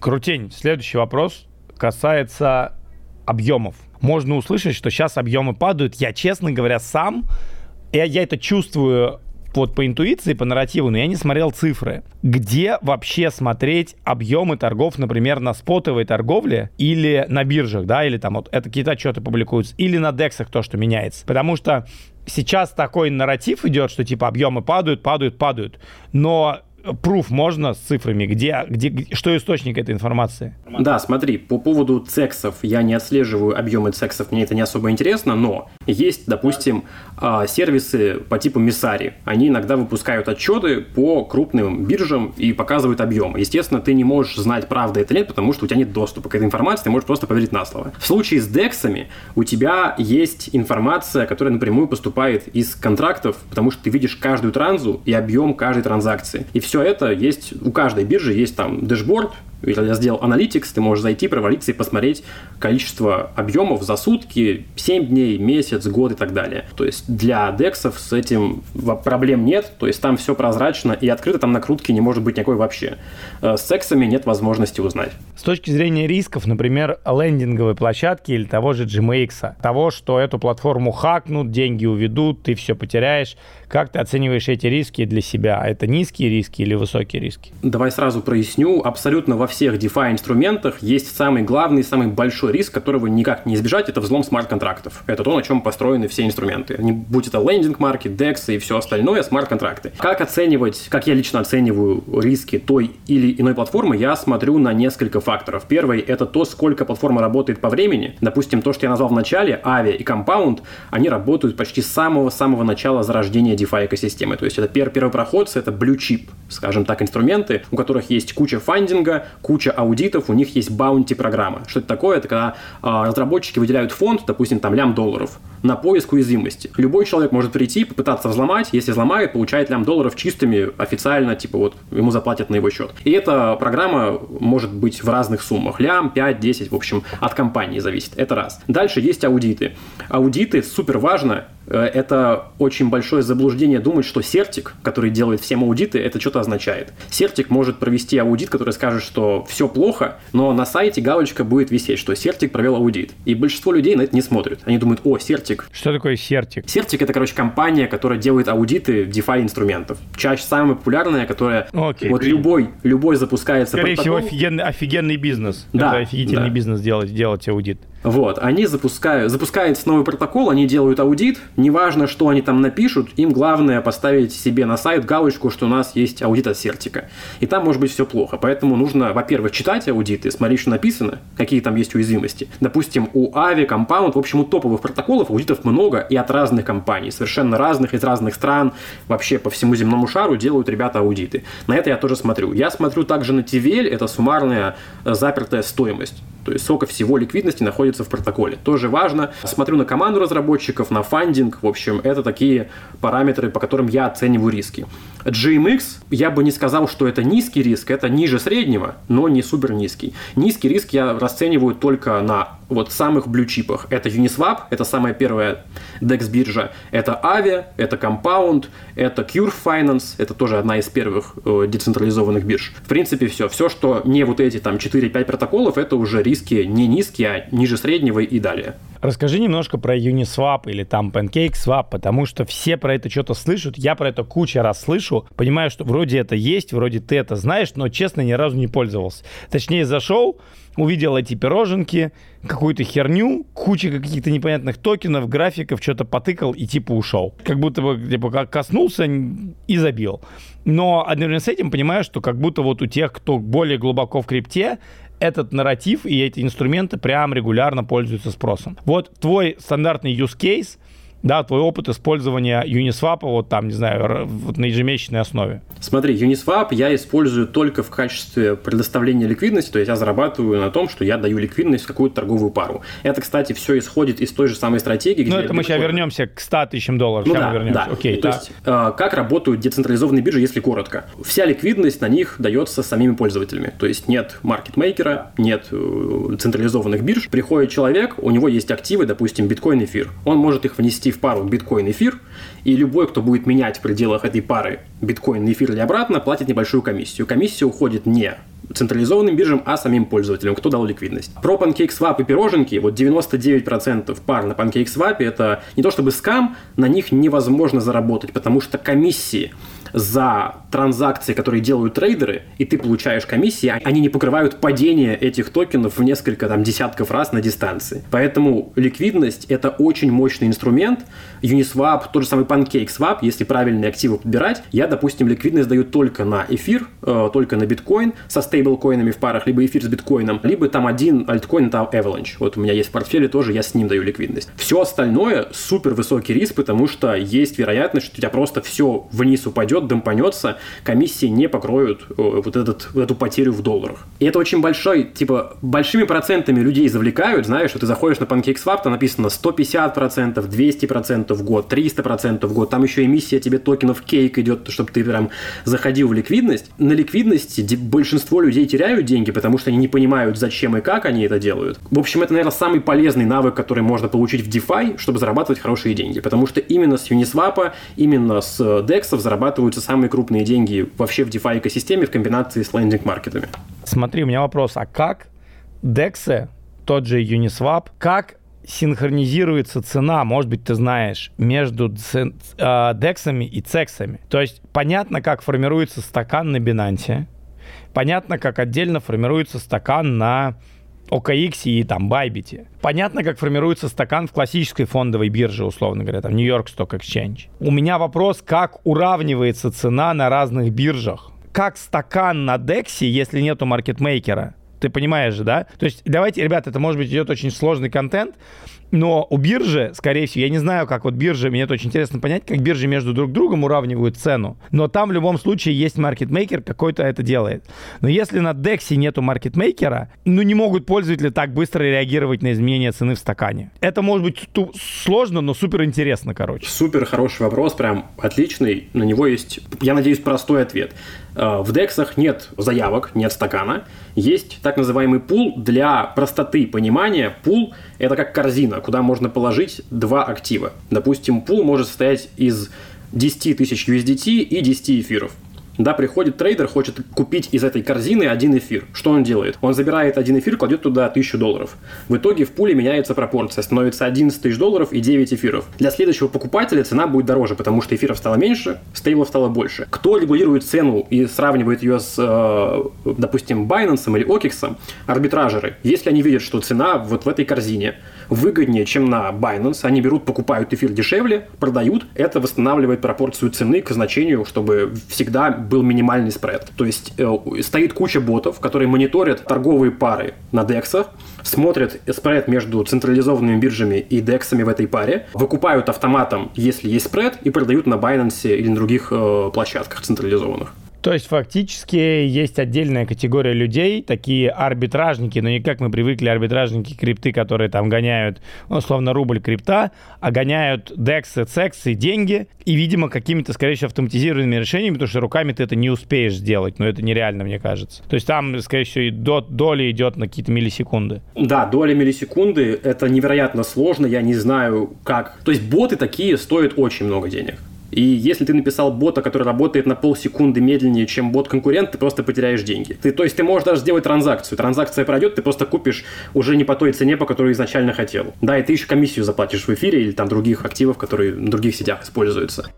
Крутень, следующий вопрос касается объемов. Можно услышать, что сейчас объемы падают. Я, честно говоря, сам, я, я это чувствую вот по интуиции, по нарративу, но я не смотрел цифры. Где вообще смотреть объемы торгов, например, на спотовой торговле или на биржах, да, или там вот это какие-то отчеты публикуются, или на дексах то, что меняется. Потому что сейчас такой нарратив идет, что типа объемы падают, падают, падают. Но пруф можно с цифрами? Где, где, что источник этой информации? Да, смотри, по поводу цексов я не отслеживаю объемы цексов, мне это не особо интересно, но есть, допустим, а, сервисы по типу Мисари. Они иногда выпускают отчеты по крупным биржам и показывают объемы. Естественно, ты не можешь знать, правда это нет, потому что у тебя нет доступа к этой информации, ты можешь просто поверить на слово. В случае с дексами у тебя есть информация, которая напрямую поступает из контрактов, потому что ты видишь каждую транзу и объем каждой транзакции. И все это есть, у каждой биржи есть там дэшборд, или я сделал Analytics, ты можешь зайти, провалиться и посмотреть количество объемов за сутки, 7 дней, месяц, год и так далее. То есть для дексов с этим проблем нет, то есть там все прозрачно и открыто, там накрутки не может быть никакой вообще. Э, с сексами нет возможности узнать. С точки зрения рисков, например, лендинговой площадки или того же GMX, того, что эту платформу хакнут, деньги уведут, ты все потеряешь, как ты оцениваешь эти риски для себя? Это низкие риски или высокие риски? Давай сразу проясню. Абсолютно во всех DeFi инструментах есть самый главный, самый большой риск, которого никак не избежать, это взлом смарт-контрактов. Это то, на чем построены все инструменты. Не будь это лендинг маркет, DEX и все остальное, смарт-контракты. Как оценивать, как я лично оцениваю риски той или иной платформы, я смотрю на несколько факторов. Первый – это то, сколько платформа работает по времени. Допустим, то, что я назвал в начале, Avi и Compound, они работают почти с самого-самого начала зарождения DeFi экосистемы. То есть это пер первопроходцы, это blue chip, скажем так, инструменты, у которых есть куча фандинга, куча аудитов, у них есть баунти программа. Что это такое? Это когда а, разработчики выделяют фонд, допустим, там лям долларов, на поиск уязвимости. Любой человек может прийти, попытаться взломать, если взломает, получает лям долларов чистыми официально, типа вот ему заплатят на его счет. И эта программа может быть в разных суммах. Лям, 5, 10, в общем, от компании зависит. Это раз. Дальше есть аудиты. Аудиты супер важно, Э, это очень большое заблуждение думать, что сертик, который делает всем аудиты, это что-то означает. Сертик может провести аудит, который скажет, что все плохо, но на сайте галочка будет висеть, что сертик провел аудит. И большинство людей на это не смотрят. Они думают, о, сертик. Что такое сертик? Сертик это, короче, компания, которая делает аудиты DeFi инструментов. Чаще самая популярная, которая Окей. вот любой, любой запускается Скорее протокол. всего, офигенный, офигенный бизнес. Да, это офигительный да. бизнес делать, делать аудит. Вот, они запускают, запускается новый протокол, они делают аудит, неважно, что они там напишут, им главное поставить себе на сайт галочку, что у нас есть аудит от Сертика. И там может быть все плохо, поэтому нужно, во-первых, читать аудиты, смотреть, что написано, какие там есть уязвимости. Допустим, у Avi, Compound, в общем, у топовых протоколов аудитов много и от разных компаний, совершенно разных, из разных стран, вообще по всему земному шару делают ребята аудиты. На это я тоже смотрю. Я смотрю также на TVL, это суммарная э, запертая стоимость. То есть сколько всего ликвидности находится в протоколе. Тоже важно. Смотрю на команду разработчиков, на фандинг. В общем, это такие параметры, по которым я оцениваю риски. GMX, я бы не сказал, что это низкий риск, это ниже среднего, но не супер низкий. Низкий риск я расцениваю только на вот самых блючипах. Это Uniswap, это самая первая DEX биржа, это Avi, это Compound, это Cure Finance, это тоже одна из первых э, децентрализованных бирж. В принципе, все. Все, что не вот эти там 4-5 протоколов, это уже риски не низкие, а ниже среднего и далее. Расскажи немножко про Uniswap или там PancakeSwap, потому что все про это что-то слышат. Я про это куча раз слышу. Понимаю, что вроде это есть, вроде ты это знаешь, но, честно, ни разу не пользовался. Точнее, зашел, увидел эти пироженки, какую-то херню, куча каких-то непонятных токенов, графиков, что-то потыкал и типа ушел. Как будто бы типа, коснулся и забил. Но одновременно с этим понимаю, что как будто вот у тех, кто более глубоко в крипте, этот нарратив и эти инструменты прям регулярно пользуются спросом. Вот твой стандартный use case – да, твой опыт использования Uniswap, вот там, не знаю, вот на ежемесячной основе? Смотри, Uniswap я использую только в качестве предоставления ликвидности, то есть я зарабатываю на том, что я даю ликвидность в какую-то торговую пару. Это, кстати, все исходит из той же самой стратегии. Ну, это мы сейчас вернемся к 100 тысячам долларов. Ну, сейчас да, вернемся. да. Окей, то да. есть, э, как работают децентрализованные биржи, если коротко? Вся ликвидность на них дается самими пользователями. То есть нет маркетмейкера, нет э, централизованных бирж. Приходит человек, у него есть активы, допустим, биткоин, эфир. Он может их внести в пару биткоин-эфир, и любой, кто будет менять в пределах этой пары биткоин-эфир или обратно, платит небольшую комиссию. Комиссия уходит не централизованным биржам, а самим пользователям, кто дал ликвидность. Про PancakeSwap и пироженки, вот 99% пар на PancakeSwap это не то чтобы скам, на них невозможно заработать, потому что комиссии за транзакции, которые делают трейдеры, и ты получаешь комиссии, они не покрывают падение этих токенов в несколько там, десятков раз на дистанции. Поэтому ликвидность – это очень мощный инструмент. Uniswap, тот же самый PancakeSwap, если правильные активы подбирать, я, допустим, ликвидность даю только на эфир, э, только на биткоин со стейблкоинами в парах, либо эфир с биткоином, либо там один альткоин, там Avalanche. Вот у меня есть в портфеле тоже, я с ним даю ликвидность. Все остальное супер высокий риск, потому что есть вероятность, что у тебя просто все вниз упадет, дампанется, комиссии не покроют э, вот, этот, вот эту потерю в долларах. И это очень большой, типа, большими процентами людей завлекают, знаешь, что ты заходишь на PancakeSwap, там написано 150%, 200% в год, 300% в год, там еще эмиссия тебе токенов кейк идет, чтобы ты прям заходил в ликвидность. На ликвидности большинство людей теряют деньги, потому что они не понимают, зачем и как они это делают. В общем, это, наверное, самый полезный навык, который можно получить в DeFi, чтобы зарабатывать хорошие деньги, потому что именно с Uniswap, именно с DEX зарабатывают вкладываются самые крупные деньги вообще в DeFi экосистеме в комбинации с лендинг-маркетами. Смотри, у меня вопрос, а как DEX, тот же Uniswap, как синхронизируется цена, может быть, ты знаешь, между дексами и цексами. То есть понятно, как формируется стакан на Binance, понятно, как отдельно формируется стакан на OKX и там Bybit. Понятно, как формируется стакан в классической фондовой бирже, условно говоря, там York Stock Exchange. У меня вопрос, как уравнивается цена на разных биржах? Как стакан на DEX, если нету маркетмейкера? Ты понимаешь же, да? То есть давайте, ребята, это может быть идет очень сложный контент, но у биржи, скорее всего, я не знаю, как вот биржи, мне это очень интересно понять, как биржи между друг другом уравнивают цену. Но там в любом случае есть маркетмейкер, какой-то это делает. Но если на DEX нету маркетмейкера, ну не могут пользователи так быстро реагировать на изменения цены в стакане. Это может быть сложно, но супер интересно, короче. Супер хороший вопрос, прям отличный. На него есть, я надеюсь, простой ответ. Э, в дексах нет заявок, нет стакана. Есть так называемый пул для простоты понимания. Пул – это как корзина, куда можно положить два актива. Допустим, пул может состоять из 10 тысяч USDT и 10 эфиров. Да, приходит трейдер, хочет купить из этой корзины один эфир. Что он делает? Он забирает один эфир, кладет туда 1000 долларов. В итоге в пуле меняется пропорция. Становится 11 тысяч долларов и 9 эфиров. Для следующего покупателя цена будет дороже, потому что эфиров стало меньше, стейблов стало больше. Кто регулирует цену и сравнивает ее с, э, допустим, Binance или OKEX? Арбитражеры. Если они видят, что цена вот в этой корзине выгоднее, чем на Binance, они берут, покупают эфир дешевле, продают, это восстанавливает пропорцию цены к значению, чтобы всегда был минимальный спред. То есть э, стоит куча ботов, которые мониторят торговые пары на DEX, смотрят спред между централизованными биржами и DEX в этой паре, выкупают автоматом, если есть спред, и продают на Binance или на других э, площадках централизованных. То есть фактически есть отдельная категория людей, такие арбитражники, но не как мы привыкли, арбитражники крипты, которые там гоняют, ну, условно, рубль крипта, а гоняют дексы, цексы, деньги, и, видимо, какими-то, скорее всего, автоматизированными решениями, потому что руками ты это не успеешь сделать, но это нереально, мне кажется. То есть там, скорее всего, и до, доля идет на какие-то миллисекунды. Да, доля миллисекунды, это невероятно сложно, я не знаю как. То есть боты такие стоят очень много денег. И если ты написал бота, который работает на полсекунды медленнее, чем бот-конкурент, ты просто потеряешь деньги. Ты, то есть ты можешь даже сделать транзакцию. Транзакция пройдет, ты просто купишь уже не по той цене, по которой изначально хотел. Да, и ты еще комиссию заплатишь в эфире или там других активов, которые в других сетях используются.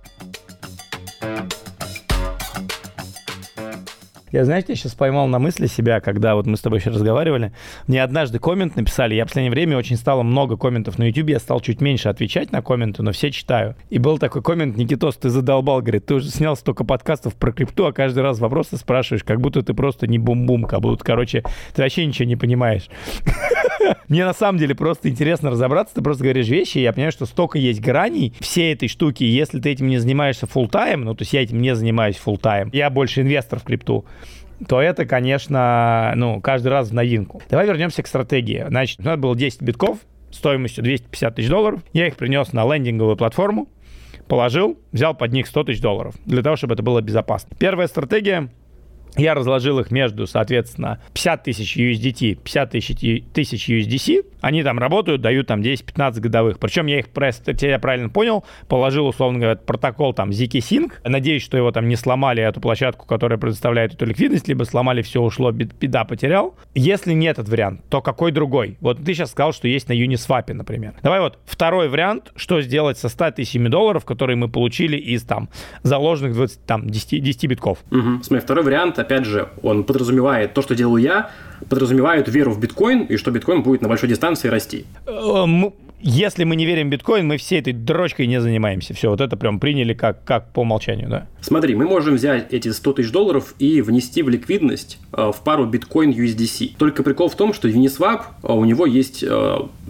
Я, знаете, я сейчас поймал на мысли себя, когда вот мы с тобой еще разговаривали. Мне однажды коммент написали. Я в последнее время очень стало много комментов на YouTube. Я стал чуть меньше отвечать на комменты, но все читаю. И был такой коммент, Никитос, ты задолбал, говорит, ты уже снял столько подкастов про крипту, а каждый раз вопросы спрашиваешь, как будто ты просто не бум-бум, как будто, короче, ты вообще ничего не понимаешь. Мне на самом деле просто интересно разобраться. Ты просто говоришь вещи, я понимаю, что столько есть граней всей этой штуки. Если ты этим не занимаешься full тайм ну, то есть я этим не занимаюсь full тайм я больше инвестор в крипту, то это, конечно, ну, каждый раз в новинку. Давай вернемся к стратегии. Значит, у нас было 10 битков стоимостью 250 тысяч долларов. Я их принес на лендинговую платформу, положил, взял под них 100 тысяч долларов, для того, чтобы это было безопасно. Первая стратегия я разложил их между, соответственно, 50 тысяч USDT, 50 тысяч, тысяч USDC. Они там работают, дают там 10-15 годовых. Причем я их, если я правильно понял, положил, условно говоря, протокол там ZK-Sync. Надеюсь, что его там не сломали, эту площадку, которая предоставляет эту ликвидность, либо сломали, все ушло, беда потерял. Если не этот вариант, то какой другой? Вот ты сейчас сказал, что есть на Uniswap, например. Давай вот второй вариант, что сделать со 100 тысячами долларов, которые мы получили из там заложенных 20, там, 10, 10 битков. Угу. Смотри, второй вариант опять же, он подразумевает то, что делаю я, подразумевает веру в биткоин и что биткоин будет на большой дистанции расти. Э, если мы не верим в биткоин, мы всей этой дрочкой не занимаемся. Все, вот это прям приняли как, как по умолчанию, да? Смотри, мы можем взять эти 100 тысяч долларов и внести в ликвидность э, в пару биткоин USDC. Только прикол в том, что Uniswap, э, у него есть,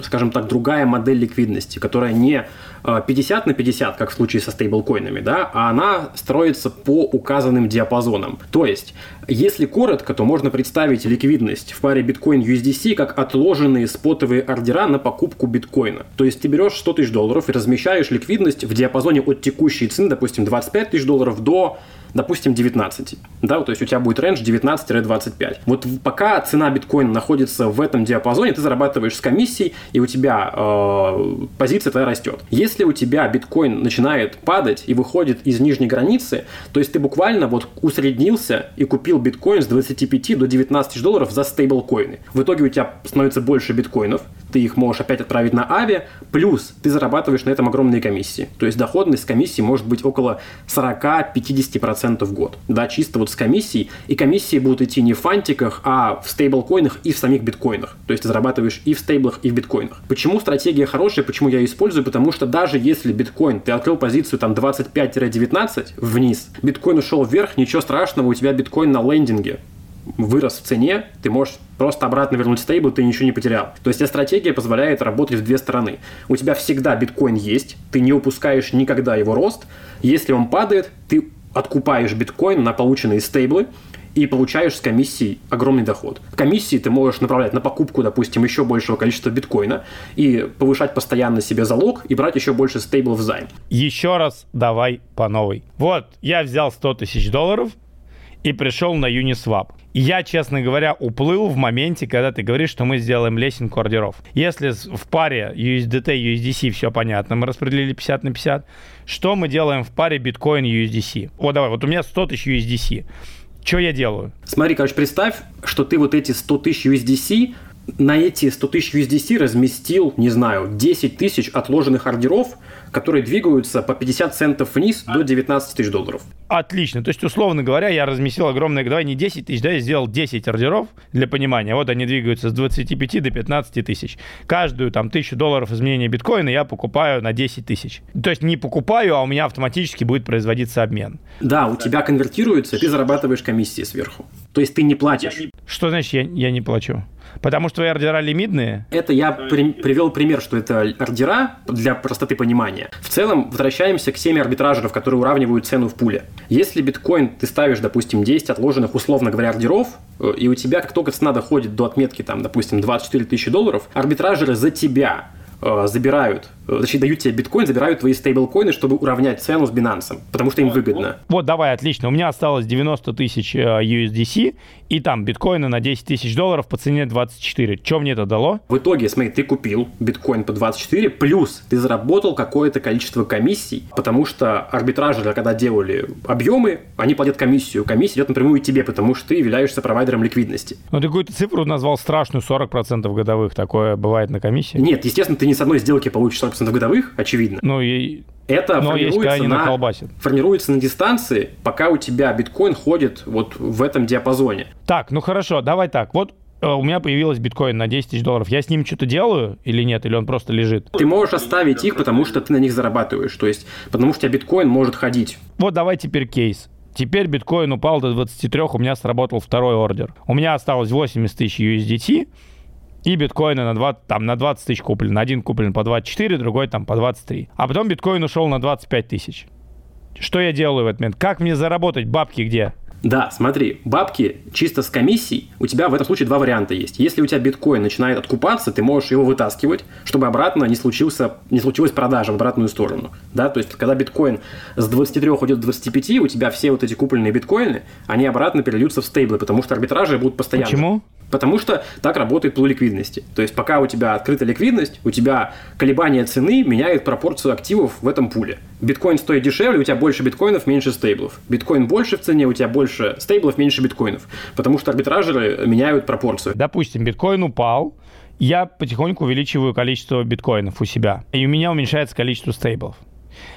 скажем так, другая модель ликвидности, которая не 50 на 50, как в случае со стейблкоинами, да, а она строится по указанным диапазонам. То есть, если коротко, то можно представить ликвидность в паре биткоин USDC как отложенные спотовые ордера на покупку биткоина. То есть, ты берешь 100 тысяч долларов и размещаешь ликвидность в диапазоне от текущей цены, допустим, 25 тысяч долларов до допустим, 19. Да, то есть у тебя будет рейндж 19-25. Вот пока цена биткоина находится в этом диапазоне, ты зарабатываешь с комиссией, и у тебя э, позиция твоя растет. Если у тебя биткоин начинает падать и выходит из нижней границы, то есть ты буквально вот усреднился и купил биткоин с 25 до 19 тысяч долларов за стейблкоины. В итоге у тебя становится больше биткоинов, ты их можешь опять отправить на Ави, плюс ты зарабатываешь на этом огромные комиссии. То есть доходность комиссии может быть около 40-50% в год. Да, чисто вот с комиссией. И комиссии будут идти не в фантиках, а в стейблкоинах и в самих биткоинах. То есть ты зарабатываешь и в стейблах, и в биткоинах. Почему стратегия хорошая, почему я ее использую? Потому что даже если биткоин, ты открыл позицию там 25-19 вниз, биткоин ушел вверх, ничего страшного, у тебя биткоин на лендинге вырос в цене, ты можешь просто обратно вернуть стейбл, ты ничего не потерял. То есть эта стратегия позволяет работать в две стороны. У тебя всегда биткоин есть, ты не упускаешь никогда его рост. Если он падает, ты откупаешь биткоин на полученные стейблы, и получаешь с комиссией огромный доход. Комиссии ты можешь направлять на покупку, допустим, еще большего количества биткоина и повышать постоянно себе залог и брать еще больше стейблов в займ. Еще раз давай по новой. Вот, я взял 100 тысяч долларов и пришел на Uniswap я, честно говоря, уплыл в моменте, когда ты говоришь, что мы сделаем лесенку ордеров. Если в паре USDT, USDC все понятно, мы распределили 50 на 50, что мы делаем в паре биткоин USDC? Вот давай, вот у меня 100 тысяч USDC. Что я делаю? Смотри, короче, представь, что ты вот эти 100 тысяч USDC на эти 100 тысяч USDC разместил, не знаю, 10 тысяч отложенных ордеров, которые двигаются по 50 центов вниз до 19 тысяч долларов. Отлично. То есть, условно говоря, я разместил огромное, давай не 10 тысяч, да, я сделал 10 ордеров для понимания. Вот они двигаются с 25 до 15 тысяч. Каждую там тысячу долларов изменения биткоина я покупаю на 10 тысяч. То есть не покупаю, а у меня автоматически будет производиться обмен. Да, у тебя конвертируется, и ты зарабатываешь комиссии сверху. То есть ты не платишь. Что значит я, я не плачу? Потому что твои ордера лимитные? Это я при, привел пример, что это ордера для простоты понимания. В целом, возвращаемся к теме арбитражеров, которые уравнивают цену в пуле. Если биткоин ты ставишь, допустим, 10 отложенных, условно говоря, ордеров, э, и у тебя, как только цена доходит до отметки, там, допустим, 24 тысячи долларов, арбитражеры за тебя э, забирают точнее, дают тебе биткоин, забирают твои стейблкоины, чтобы уравнять цену с Binance, потому что им выгодно. Вот, давай, отлично. У меня осталось 90 тысяч э, USDC, и там биткоины на 10 тысяч долларов по цене 24. Что мне это дало? В итоге, смотри, ты купил биткоин по 24, плюс ты заработал какое-то количество комиссий, потому что арбитражеры, когда делали объемы, они платят комиссию. Комиссия идет напрямую тебе, потому что ты являешься провайдером ликвидности. Ну, ты какую-то цифру назвал страшную, 40% годовых. Такое бывает на комиссии? Нет, естественно, ты ни с одной сделки получишь 40% 100% годовых, очевидно. Ну и это Но формируется, есть, на, формируется на дистанции, пока у тебя биткоин ходит вот в этом диапазоне. Так, ну хорошо, давай так. Вот э, у меня появилась биткоин на 10 тысяч долларов. Я с ним что-то делаю или нет? Или он просто лежит? Ты можешь оставить их, потому что ты на них зарабатываешь. То есть, потому что у тебя биткоин может ходить. Вот давай теперь кейс. Теперь биткоин упал до 23, у меня сработал второй ордер. У меня осталось 80 тысяч USDT, и биткоины на, 20, там, на 20 тысяч куплен. Один куплен по 24, другой там по 23. А потом биткоин ушел на 25 тысяч. Что я делаю в этот момент? Как мне заработать? Бабки где? Да, смотри, бабки чисто с комиссией, у тебя в этом случае два варианта есть. Если у тебя биткоин начинает откупаться, ты можешь его вытаскивать, чтобы обратно не, случился, не случилась продажа в обратную сторону. Да, то есть, когда биткоин с 23 уйдет в 25, у тебя все вот эти купленные биткоины, они обратно перельются в стейблы, потому что арбитражи будут постоянно. Почему? Потому что так работает пул ликвидности. То есть пока у тебя открыта ликвидность, у тебя колебания цены меняют пропорцию активов в этом пуле. Биткоин стоит дешевле, у тебя больше биткоинов, меньше стейблов. Биткоин больше в цене, у тебя больше стейблов, меньше биткоинов. Потому что арбитражеры меняют пропорцию. Допустим, биткоин упал, я потихоньку увеличиваю количество биткоинов у себя, и у меня уменьшается количество стейблов.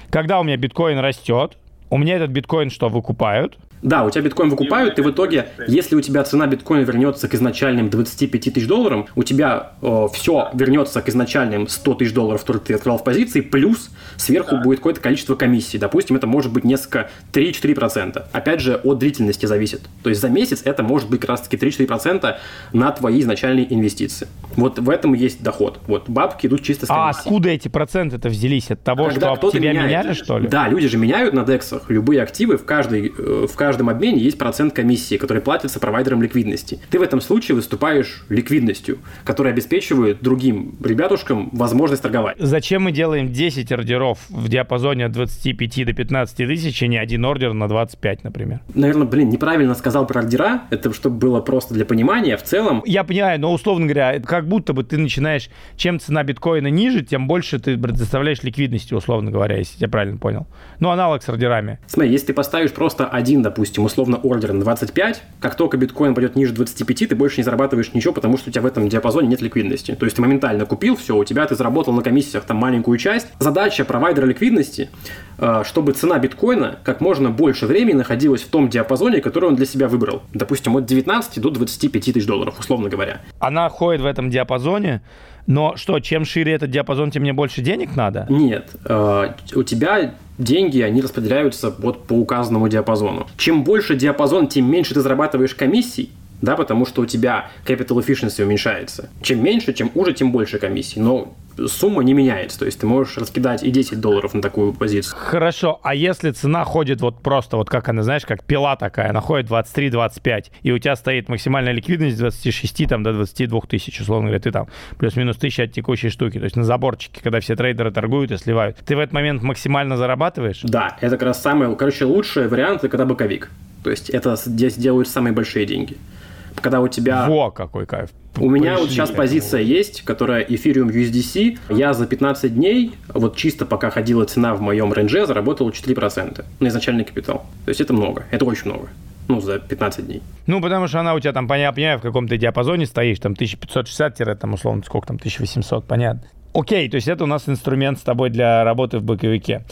Когда у меня биткоин растет, у меня этот биткоин что, выкупают? Да, у тебя биткоин выкупают, и в итоге, если у тебя цена биткоина вернется к изначальным 25 тысяч долларам, у тебя э, все вернется к изначальным 100 тысяч долларов, которые ты открывал в позиции, плюс сверху будет какое-то количество комиссий. Допустим, это может быть несколько 3-4%. Опять же, от длительности зависит. То есть за месяц это может быть как раз-таки 3-4% на твои изначальные инвестиции. Вот в этом и есть доход. Вот бабки идут чисто с а комиссии. А откуда эти проценты-то взялись? От того, Когда что тебя меняет, меняли, что ли? Да, люди же меняют на дексах любые активы в каждой, э, в каждой каждом обмене есть процент комиссии, который платится провайдером ликвидности. Ты в этом случае выступаешь ликвидностью, которая обеспечивает другим ребятушкам возможность торговать. Зачем мы делаем 10 ордеров в диапазоне от 25 до 15 тысяч, а не один ордер на 25, например? Наверное, блин, неправильно сказал про ордера. Это чтобы было просто для понимания. В целом... Я понимаю, но условно говоря, как будто бы ты начинаешь, чем цена биткоина ниже, тем больше ты предоставляешь ликвидности, условно говоря, если я правильно понял. Ну, аналог с ордерами. Смотри, если ты поставишь просто один, допустим, допустим, условно ордер на 25, как только биткоин пойдет ниже 25, ты больше не зарабатываешь ничего, потому что у тебя в этом диапазоне нет ликвидности. То есть ты моментально купил все, у тебя ты заработал на комиссиях там маленькую часть. Задача провайдера ликвидности, э, чтобы цена биткоина как можно больше времени находилась в том диапазоне, который он для себя выбрал. Допустим, от 19 до 25 тысяч долларов, условно говоря. Она ходит в этом диапазоне, но что, чем шире этот диапазон, тем мне больше денег надо? Нет. Э, у тебя деньги, они распределяются вот по указанному диапазону. Чем больше диапазон, тем меньше ты зарабатываешь комиссий, да, потому что у тебя capital efficiency уменьшается. Чем меньше, чем уже, тем больше комиссий. Но сумма не меняется. То есть ты можешь раскидать и 10 долларов на такую позицию. Хорошо, а если цена ходит вот просто, вот как она, знаешь, как пила такая, она ходит 23-25, и у тебя стоит максимальная ликвидность с 26 там, до 22 тысяч, условно говоря, ты там плюс-минус тысяча от текущей штуки, то есть на заборчике, когда все трейдеры торгуют и сливают, ты в этот момент максимально зарабатываешь? Да, это как раз самый, короче, лучший вариант, это когда боковик. То есть это здесь делают самые большие деньги когда у тебя... Во, какой кайф. У меня вот сейчас позиция есть, которая Ethereum USDC. Я за 15 дней, вот чисто пока ходила цена в моем рейнже, заработал 4% на изначальный капитал. То есть это много, это очень много. Ну, за 15 дней. Ну, потому что она у тебя там, понятно, в каком-то диапазоне стоишь, там 1560, там, условно, сколько там, 1800, понятно. Окей, то есть это у нас инструмент с тобой для работы в боковике.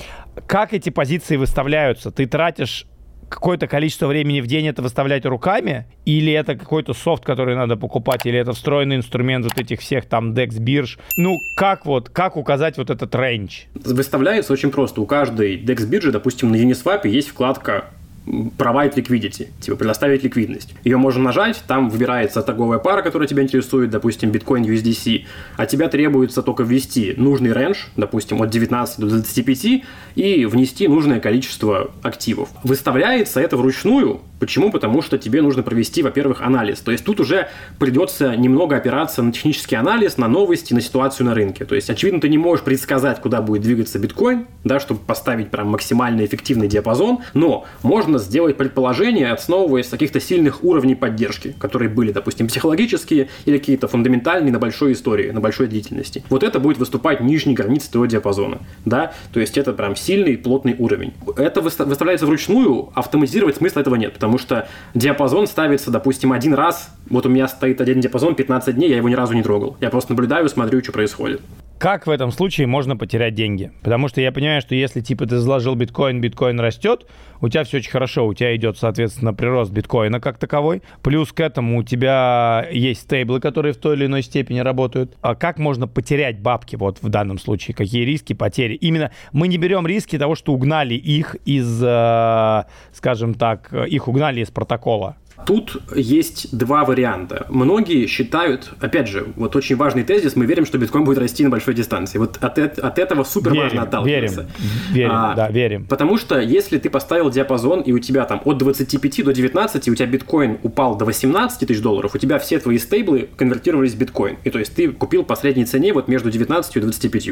Как эти позиции выставляются? Ты тратишь какое-то количество времени в день это выставлять руками, или это какой-то софт, который надо покупать, или это встроенный инструмент вот этих всех там DEX бирж. Ну, как вот, как указать вот этот рейндж? Выставляется очень просто. У каждой DEX биржи, допустим, на Uniswap есть вкладка provide liquidity, типа предоставить ликвидность. Ее можно нажать, там выбирается торговая пара, которая тебя интересует, допустим, биткоин USDC, а тебя требуется только ввести нужный рейндж, допустим, от 19 до 25, и внести нужное количество активов. Выставляется это вручную, Почему? Потому что тебе нужно провести, во-первых, анализ. То есть тут уже придется немного опираться на технический анализ, на новости, на ситуацию на рынке. То есть, очевидно, ты не можешь предсказать, куда будет двигаться биткоин, да, чтобы поставить прям максимально эффективный диапазон, но можно сделать предположение, основываясь с каких-то сильных уровней поддержки, которые были, допустим, психологические или какие-то фундаментальные на большой истории, на большой длительности. Вот это будет выступать нижней границей твоего диапазона, да, то есть это прям сильный, плотный уровень. Это выставляется вручную, автоматизировать смысла этого нет, потому что диапазон ставится, допустим, один раз. Вот у меня стоит один диапазон 15 дней, я его ни разу не трогал. Я просто наблюдаю, смотрю, что происходит. Как в этом случае можно потерять деньги? Потому что я понимаю, что если типа ты заложил биткоин, биткоин растет, у тебя все очень хорошо, у тебя идет, соответственно, прирост биткоина как таковой. Плюс к этому у тебя есть стейблы, которые в той или иной степени работают. А как можно потерять бабки вот в данном случае? Какие риски, потери? Именно мы не берем риски того, что угнали их из, э, скажем так, их угнали из протокола. Тут есть два варианта. Многие считают, опять же, вот очень важный тезис, мы верим, что биткоин будет расти на большой дистанции. Вот от, от этого супер верим, важно отталкиваться. Верим, верим, а, да, верим. Потому что если ты поставил диапазон, и у тебя там от 25 до 19, и у тебя биткоин упал до 18 тысяч долларов, у тебя все твои стейблы конвертировались в биткоин. И то есть ты купил по средней цене вот между 19 и 25.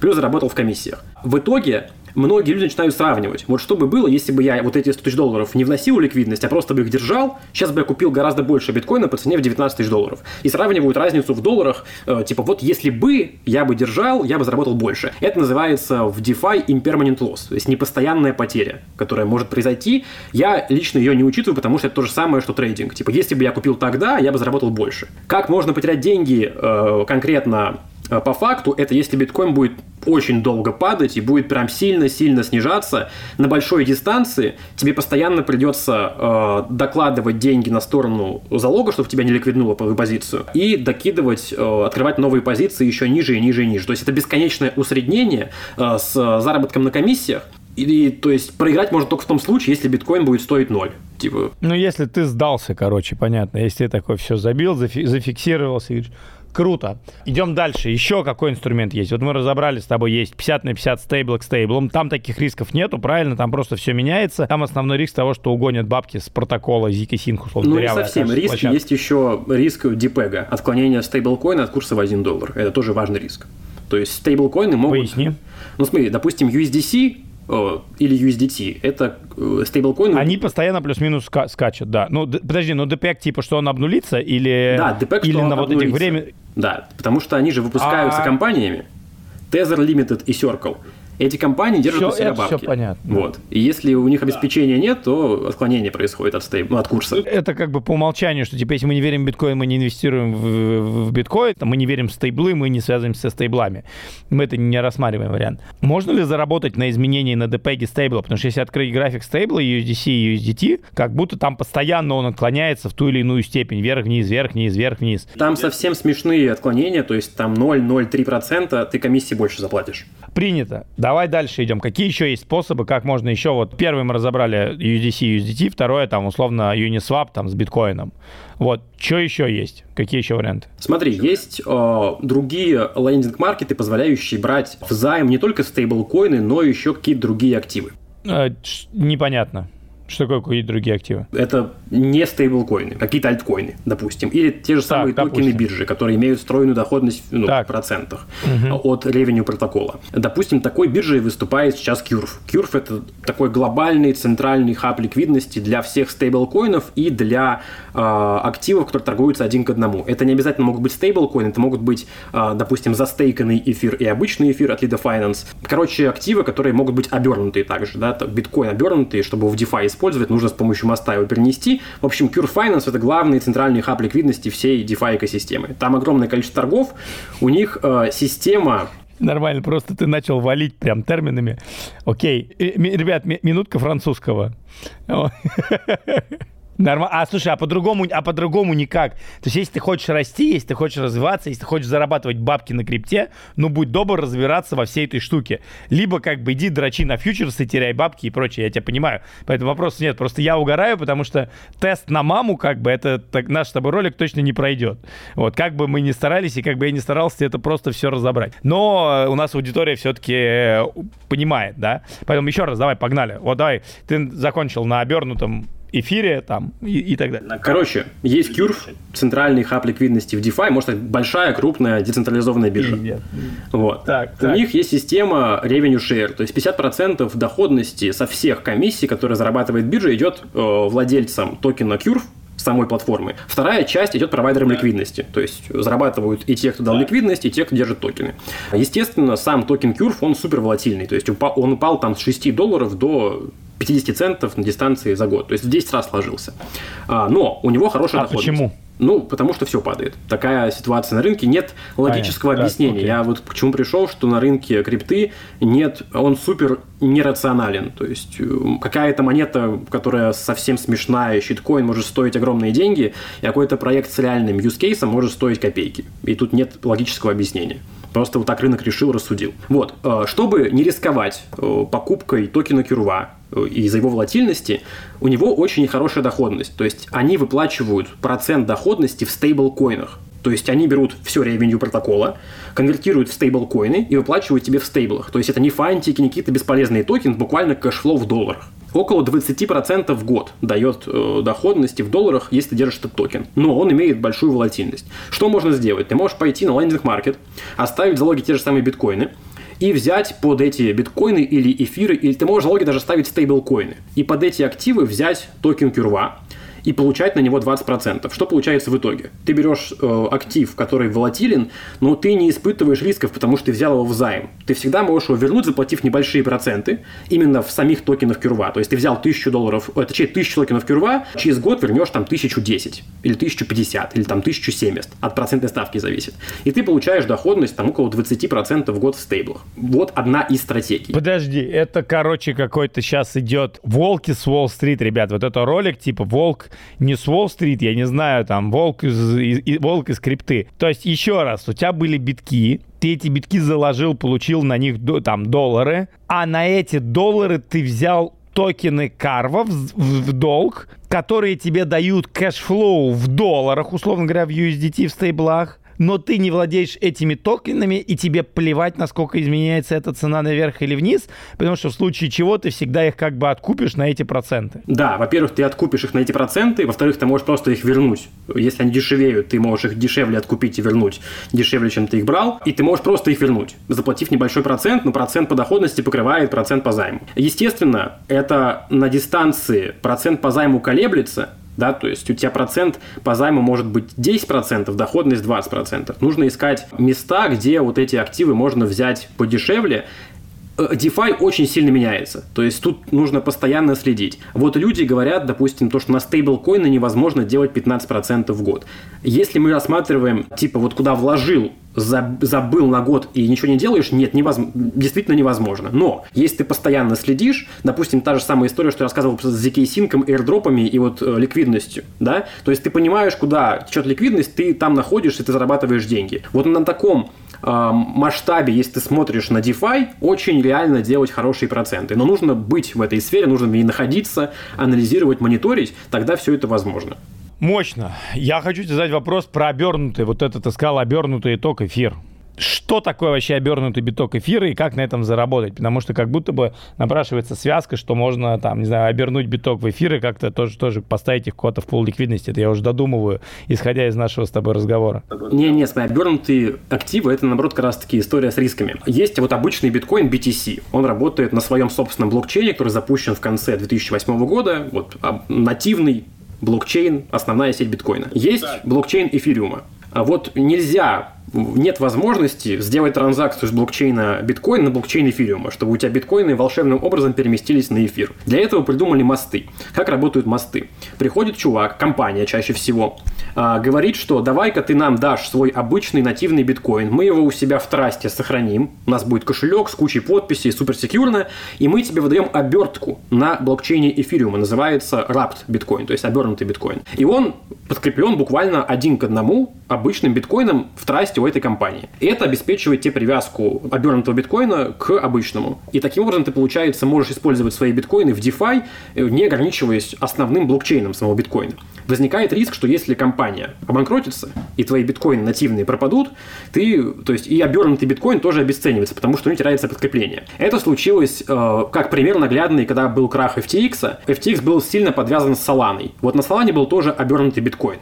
Плюс заработал в комиссиях. В итоге многие люди начинают сравнивать. Вот что бы было, если бы я вот эти 100 тысяч долларов не вносил в ликвидность, а просто бы их держал, сейчас бы я купил гораздо больше биткоина по цене в 19 тысяч долларов. И сравнивают разницу в долларах, э, типа вот если бы я бы держал, я бы заработал больше. Это называется в DeFi impermanent loss, то есть непостоянная потеря, которая может произойти. Я лично ее не учитываю, потому что это то же самое, что трейдинг. Типа если бы я купил тогда, я бы заработал больше. Как можно потерять деньги э, конкретно по факту это если биткоин будет очень долго падать и будет прям сильно-сильно снижаться на большой дистанции, тебе постоянно придется э, докладывать деньги на сторону залога, чтобы тебя не ликвиднуло по позицию, и докидывать, э, открывать новые позиции еще ниже и ниже и ниже. То есть это бесконечное усреднение э, с заработком на комиссиях, и, то есть проиграть можно только в том случае, если биткоин будет стоить ноль. Типа. Ну, если ты сдался, короче, понятно. Если ты такой все забил, зафи- зафиксировался и говоришь, Круто. Идем дальше. Еще какой инструмент есть? Вот мы разобрали с тобой, есть 50 на 50 стейбл к стейблам. Там таких рисков нету, правильно? Там просто все меняется. Там основной риск того, что угонят бабки с протокола ZK Sync, условно Ну, не совсем. Риск площадка. есть еще риск дипега, отклонение стейблкоина от курса в 1 доллар. Это тоже важный риск. То есть стейблкоины могут... Поясни. Ну, смотри, допустим, USDC или USDT. Это э, стейблкоин. Они постоянно плюс-минус ска- скачут, да. Ну, подожди, но DPEG типа, что он обнулится или... Да, DPEG, или что на вот этих время... Да, потому что они же выпускаются а... компаниями. Tether Limited и Circle. Эти компании держат все, у себя это бабки. Все понятно. Вот. И если у них обеспечения нет, то отклонение происходит от, стейб... Ну, от курса. Это как бы по умолчанию, что типа если мы не верим в биткоин, мы не инвестируем в, в биткоин, мы не верим в стейблы, мы не связываемся со стейблами. Мы это не рассматриваем вариант. Можно ли заработать на изменении на DPEG стейбла? Потому что если открыть график стейбла USDC и USDT, как будто там постоянно он отклоняется в ту или иную степень. Вверх-вниз, вверх-вниз, вверх-вниз. Там совсем смешные отклонения, то есть там 0,03% ты комиссии больше заплатишь. Принято. Давай дальше идем. Какие еще есть способы, как можно еще... Вот первый мы разобрали USDC, USDT, второе там условно Uniswap там с биткоином. Вот, что еще есть? Какие еще варианты? Смотри, есть э, другие лендинг-маркеты, позволяющие брать в займ не только стейблкоины, но еще какие-то другие активы. Э, непонятно. Что такое какие другие активы? Это не стейблкоины, какие-то альткоины, допустим. Или те же самые так, токены биржи, которые имеют встроенную доходность ну, в процентах угу. от ревеню протокола. Допустим, такой биржей выступает сейчас Curve. Curve – это такой глобальный центральный хаб ликвидности для всех стейблкоинов и для э, активов, которые торгуются один к одному. Это не обязательно могут быть стейблкоины, это могут быть, э, допустим, застейканный эфир и обычный эфир от Lida Finance. Короче, активы, которые могут быть обернутые также. Да? Биткоин обернутый, чтобы в DeFi использовать использовать, нужно с помощью моста его перенести. В общем, Cure Finance это главный центральный хаб ликвидности всей DeFi экосистемы. Там огромное количество торгов, у них э, система Нормально, просто ты начал валить прям терминами. Окей, ребят, минутка французского. Норм... А слушай, а по-другому, а по-другому никак. То есть, если ты хочешь расти, если ты хочешь развиваться, если ты хочешь зарабатывать бабки на крипте, ну будь добр разбираться во всей этой штуке. Либо как бы иди дрочи на фьючерсы, теряй бабки и прочее, я тебя понимаю. Поэтому вопроса нет. Просто я угораю, потому что тест на маму, как бы, это так, наш с тобой ролик точно не пройдет. Вот, как бы мы ни старались, и как бы я не старался, это просто все разобрать. Но у нас аудитория все-таки э, понимает, да? Поэтому еще раз, давай, погнали. Вот давай, ты закончил на обернутом эфире там и, и так далее. Короче, есть Curve, центральный хаб ликвидности в DeFi, может быть, большая, крупная, децентрализованная биржа. Нет. Вот. Так, У так. них есть система revenue share, то есть 50% доходности со всех комиссий, которые зарабатывает биржа, идет э, владельцам токена Curve, самой платформы. Вторая часть идет провайдером да. ликвидности, то есть зарабатывают и те, кто дал да. ликвидность, и те, кто держит токены. Естественно, сам токен Curve, он супер волатильный, то есть он упал там с 6 долларов до 50 центов на дистанции за год. То есть в 10 раз сложился. А, но у него хорошая а доходность. почему? Ну, потому что все падает. Такая ситуация на рынке. Нет логического Понятно. объяснения. Так, Я вот к чему пришел, что на рынке крипты нет, он супер нерационален. То есть э, какая-то монета, которая совсем смешная, щиткоин может стоить огромные деньги, и какой-то проект с реальным юзкейсом может стоить копейки. И тут нет логического объяснения. Просто вот так рынок решил, рассудил. Вот. Э, чтобы не рисковать э, покупкой токена Curve, Э, из-за его волатильности, у него очень хорошая доходность. То есть они выплачивают процент доходности в стейблкоинах. То есть они берут все revenue протокола, конвертируют в стейблкоины и выплачивают тебе в стейблах. То есть это не фантики, не какие-то бесполезные токены, буквально cash flow в долларах. Около 20% в год дает э, доходности в долларах, если ты держишь этот токен. Но он имеет большую волатильность. Что можно сделать? Ты можешь пойти на lending market, оставить залоги те же самые биткоины – и взять под эти биткоины или эфиры, или ты можешь залоги даже ставить стейблкоины, и под эти активы взять токен Кюрва, и получать на него 20%. Что получается в итоге? Ты берешь э, актив, который волатилен, но ты не испытываешь рисков, потому что ты взял его в займ. Ты всегда можешь его вернуть, заплатив небольшие проценты именно в самих токенах Кюрва. То есть ты взял 1000 долларов, это точнее 1000 токенов Кюрва, через год вернешь там 1010 или 1050 или там 1070. От процентной ставки зависит. И ты получаешь доходность там около 20% в год в стейблах. Вот одна из стратегий. Подожди, это, короче, какой-то сейчас идет волк с Уолл-стрит, ребят. Вот это ролик типа волк не с Уолл-стрит, я не знаю, там, волк из, из, волк из крипты. То есть, еще раз, у тебя были битки, ты эти битки заложил, получил на них там доллары, а на эти доллары ты взял токены Curve в, в, в долг, которые тебе дают cash flow в долларах, условно говоря, в USDT в стейблах, но ты не владеешь этими токенами, и тебе плевать, насколько изменяется эта цена наверх или вниз, потому что в случае чего ты всегда их как бы откупишь на эти проценты. Да, во-первых, ты откупишь их на эти проценты, во-вторых, ты можешь просто их вернуть. Если они дешевеют, ты можешь их дешевле откупить и вернуть, дешевле, чем ты их брал, и ты можешь просто их вернуть, заплатив небольшой процент, но процент по доходности покрывает процент по займу. Естественно, это на дистанции процент по займу колеблется, да, то есть у тебя процент по займу может быть 10%, доходность 20%. Нужно искать места, где вот эти активы можно взять подешевле, DeFi очень сильно меняется. То есть тут нужно постоянно следить. Вот люди говорят, допустим, то, что на стейблкоины невозможно делать 15% в год. Если мы рассматриваем, типа, вот куда вложил забыл на год и ничего не делаешь, нет, невозможно, действительно невозможно. Но если ты постоянно следишь, допустим, та же самая история, что я рассказывал с ZK Sync, airdropами и вот э, ликвидностью, да, то есть ты понимаешь, куда течет ликвидность, ты там находишься, ты зарабатываешь деньги. Вот на таком э, масштабе, если ты смотришь на DeFi, очень реально делать хорошие проценты. Но нужно быть в этой сфере, нужно в ней находиться, анализировать, мониторить, тогда все это возможно. Мощно. Я хочу тебе задать вопрос про обернутый, вот это ты сказал, обернутый итог эфир. Что такое вообще обернутый биток эфира и как на этом заработать? Потому что как будто бы напрашивается связка, что можно там, не знаю, обернуть биток в эфир и как-то тоже, тоже поставить их куда-то в пол ликвидности. Это я уже додумываю, исходя из нашего с тобой разговора. Не-не, смотри, обернутые активы, это наоборот как раз таки история с рисками. Есть вот обычный биткоин BTC. Он работает на своем собственном блокчейне, который запущен в конце 2008 года. Вот а, нативный блокчейн, основная сеть биткоина. Есть блокчейн эфириума. А вот нельзя нет возможности сделать транзакцию с блокчейна биткоин на блокчейн эфириума, чтобы у тебя биткоины волшебным образом переместились на эфир. Для этого придумали мосты. Как работают мосты? Приходит чувак, компания чаще всего, а, говорит, что давай-ка ты нам дашь свой обычный нативный биткоин, мы его у себя в трасте сохраним, у нас будет кошелек с кучей подписей, суперсекьюрно, и мы тебе выдаем обертку на блокчейне эфириума, называется wrapped биткоин, то есть обернутый биткоин. И он подкреплен буквально один к одному обычным биткоином в трасте у этой компании. И это обеспечивает тебе привязку обернутого биткоина к обычному. И таким образом ты, получается, можешь использовать свои биткоины в DeFi, э, не ограничиваясь основным блокчейном самого биткоина. Возникает риск, что если компания обанкротится, и твои биткоины нативные пропадут, ты, то есть и обернутый биткоин тоже обесценивается, потому что у него теряется подкрепление. Это случилось э, как пример наглядный, когда был крах FTX. FTX был сильно подвязан с Solana. Вот на Solana был тоже обернутый биткоин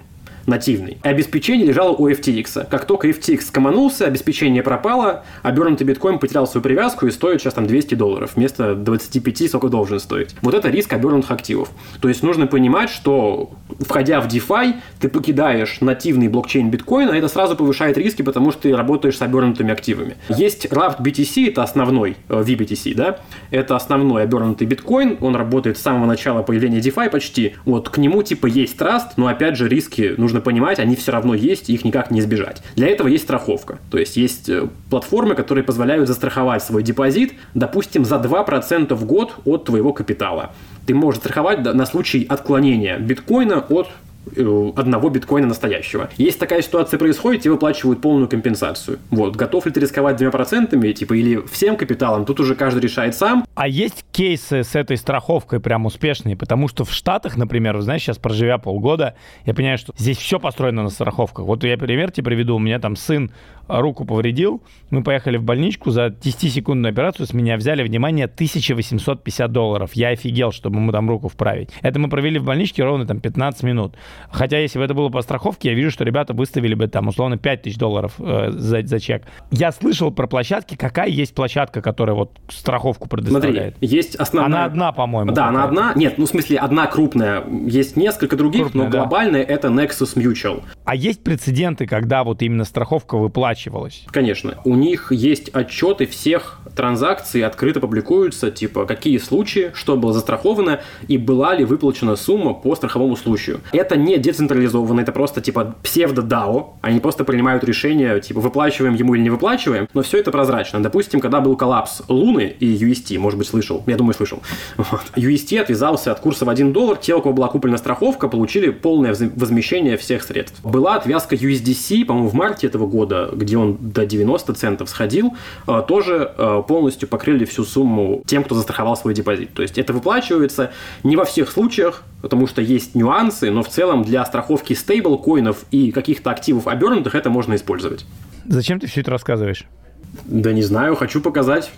нативный. Обеспечение лежало у FTX. Как только FTX скоманулся, обеспечение пропало, обернутый биткоин потерял свою привязку и стоит сейчас там 200 долларов вместо 25, сколько должен стоить. Вот это риск обернутых активов. То есть нужно понимать, что входя в DeFi, ты покидаешь нативный блокчейн биткоина, и это сразу повышает риски, потому что ты работаешь с обернутыми активами. Есть Raft BTC, это основной э, VBTC, да, это основной обернутый биткоин, он работает с самого начала появления DeFi почти. Вот к нему типа есть траст, но опять же риски нужно нужно понимать, они все равно есть, их никак не избежать. Для этого есть страховка. То есть есть э, платформы, которые позволяют застраховать свой депозит, допустим, за 2% в год от твоего капитала. Ты можешь страховать на случай отклонения биткоина от одного биткоина настоящего. Если такая ситуация происходит, тебе выплачивают полную компенсацию. Вот, готов ли ты рисковать двумя процентами, типа, или всем капиталом, тут уже каждый решает сам. А есть кейсы с этой страховкой прям успешные? Потому что в Штатах, например, вы знаете, сейчас проживя полгода, я понимаю, что здесь все построено на страховках. Вот я пример тебе приведу. У меня там сын руку повредил, мы поехали в больничку, за 10-секундную операцию с меня взяли, внимание, 1850 долларов. Я офигел, чтобы ему там руку вправить. Это мы провели в больничке ровно там 15 минут. Хотя, если бы это было по страховке, я вижу, что ребята выставили бы там условно 5000 долларов э, за, за чек. Я слышал про площадки. Какая есть площадка, которая вот страховку предоставляет? Смотри, есть основная... Она одна, по-моему. Да, она одна. Нет, ну в смысле одна крупная. Есть несколько других, крупная, но глобальная да. это Nexus Mutual. А есть прецеденты, когда вот именно страховка выплачивалась? Конечно. У них есть отчеты всех транзакций, открыто публикуются, типа какие случаи, что было застраховано и была ли выплачена сумма по страховому случаю. Это не децентрализованно, это просто типа псевдо-DAO. Они просто принимают решение, типа выплачиваем ему или не выплачиваем, но все это прозрачно. Допустим, когда был коллапс Луны и UST, может быть, слышал, я думаю, слышал. Вот. UST отвязался от курса в 1 доллар, те, у кого была куплена страховка, получили полное возмещение всех средств. Была отвязка USDC, по-моему, в марте этого года, где он до 90 центов сходил, э, тоже э, полностью покрыли всю сумму тем, кто застраховал свой депозит. То есть это выплачивается не во всех случаях, потому что есть нюансы, но в целом для страховки стейблкоинов и каких-то активов обернутых это можно использовать. Зачем ты все это рассказываешь? Да не знаю, хочу показать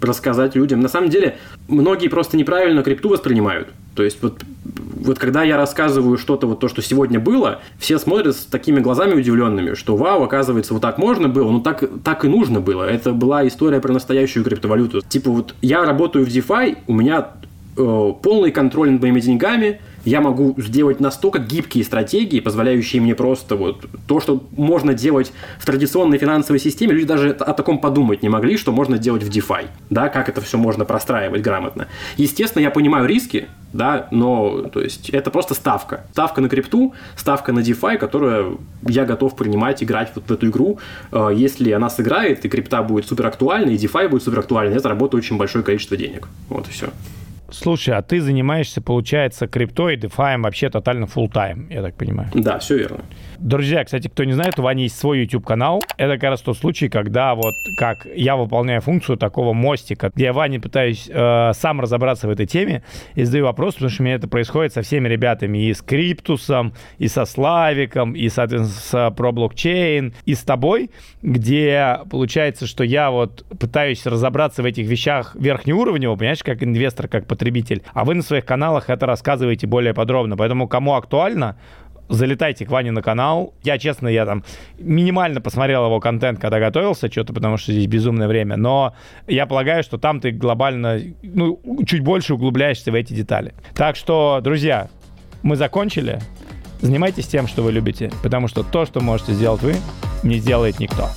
рассказать людям. На самом деле, многие просто неправильно крипту воспринимают. То есть вот, вот когда я рассказываю что-то, вот то, что сегодня было, все смотрят с такими глазами удивленными, что вау, оказывается, вот так можно было, ну так, так и нужно было. Это была история про настоящую криптовалюту. Типа вот я работаю в DeFi, у меня э, полный контроль над моими деньгами, я могу сделать настолько гибкие стратегии, позволяющие мне просто вот то, что можно делать в традиционной финансовой системе, люди даже о таком подумать не могли, что можно делать в DeFi, да, как это все можно простраивать грамотно. Естественно, я понимаю риски, да, но то есть это просто ставка. Ставка на крипту, ставка на DeFi, которую я готов принимать, играть вот в эту игру. Э, если она сыграет, и крипта будет супер актуальна, и DeFi будет супер актуальна, я заработаю очень большое количество денег. Вот и все. Слушай, а ты занимаешься, получается, криптой и DeFi вообще тотально full time, я так понимаю? Да, все верно. Друзья, кстати, кто не знает, у Вани есть свой YouTube-канал. Это как раз тот случай, когда вот как я выполняю функцию такого мостика, где я Ване пытаюсь э, сам разобраться в этой теме и задаю вопрос, потому что у меня это происходит со всеми ребятами, и с Криптусом, и со Славиком, и, соответственно, с про блокчейн, и с тобой, где получается, что я вот пытаюсь разобраться в этих вещах верхнеуровнево, понимаешь, как инвестор, как потребитель, а вы на своих каналах это рассказываете более подробно. Поэтому кому актуально, залетайте к Ване на канал. Я, честно, я там минимально посмотрел его контент, когда готовился, что-то, потому что здесь безумное время, но я полагаю, что там ты глобально, ну, чуть больше углубляешься в эти детали. Так что, друзья, мы закончили. Занимайтесь тем, что вы любите, потому что то, что можете сделать вы, не сделает никто.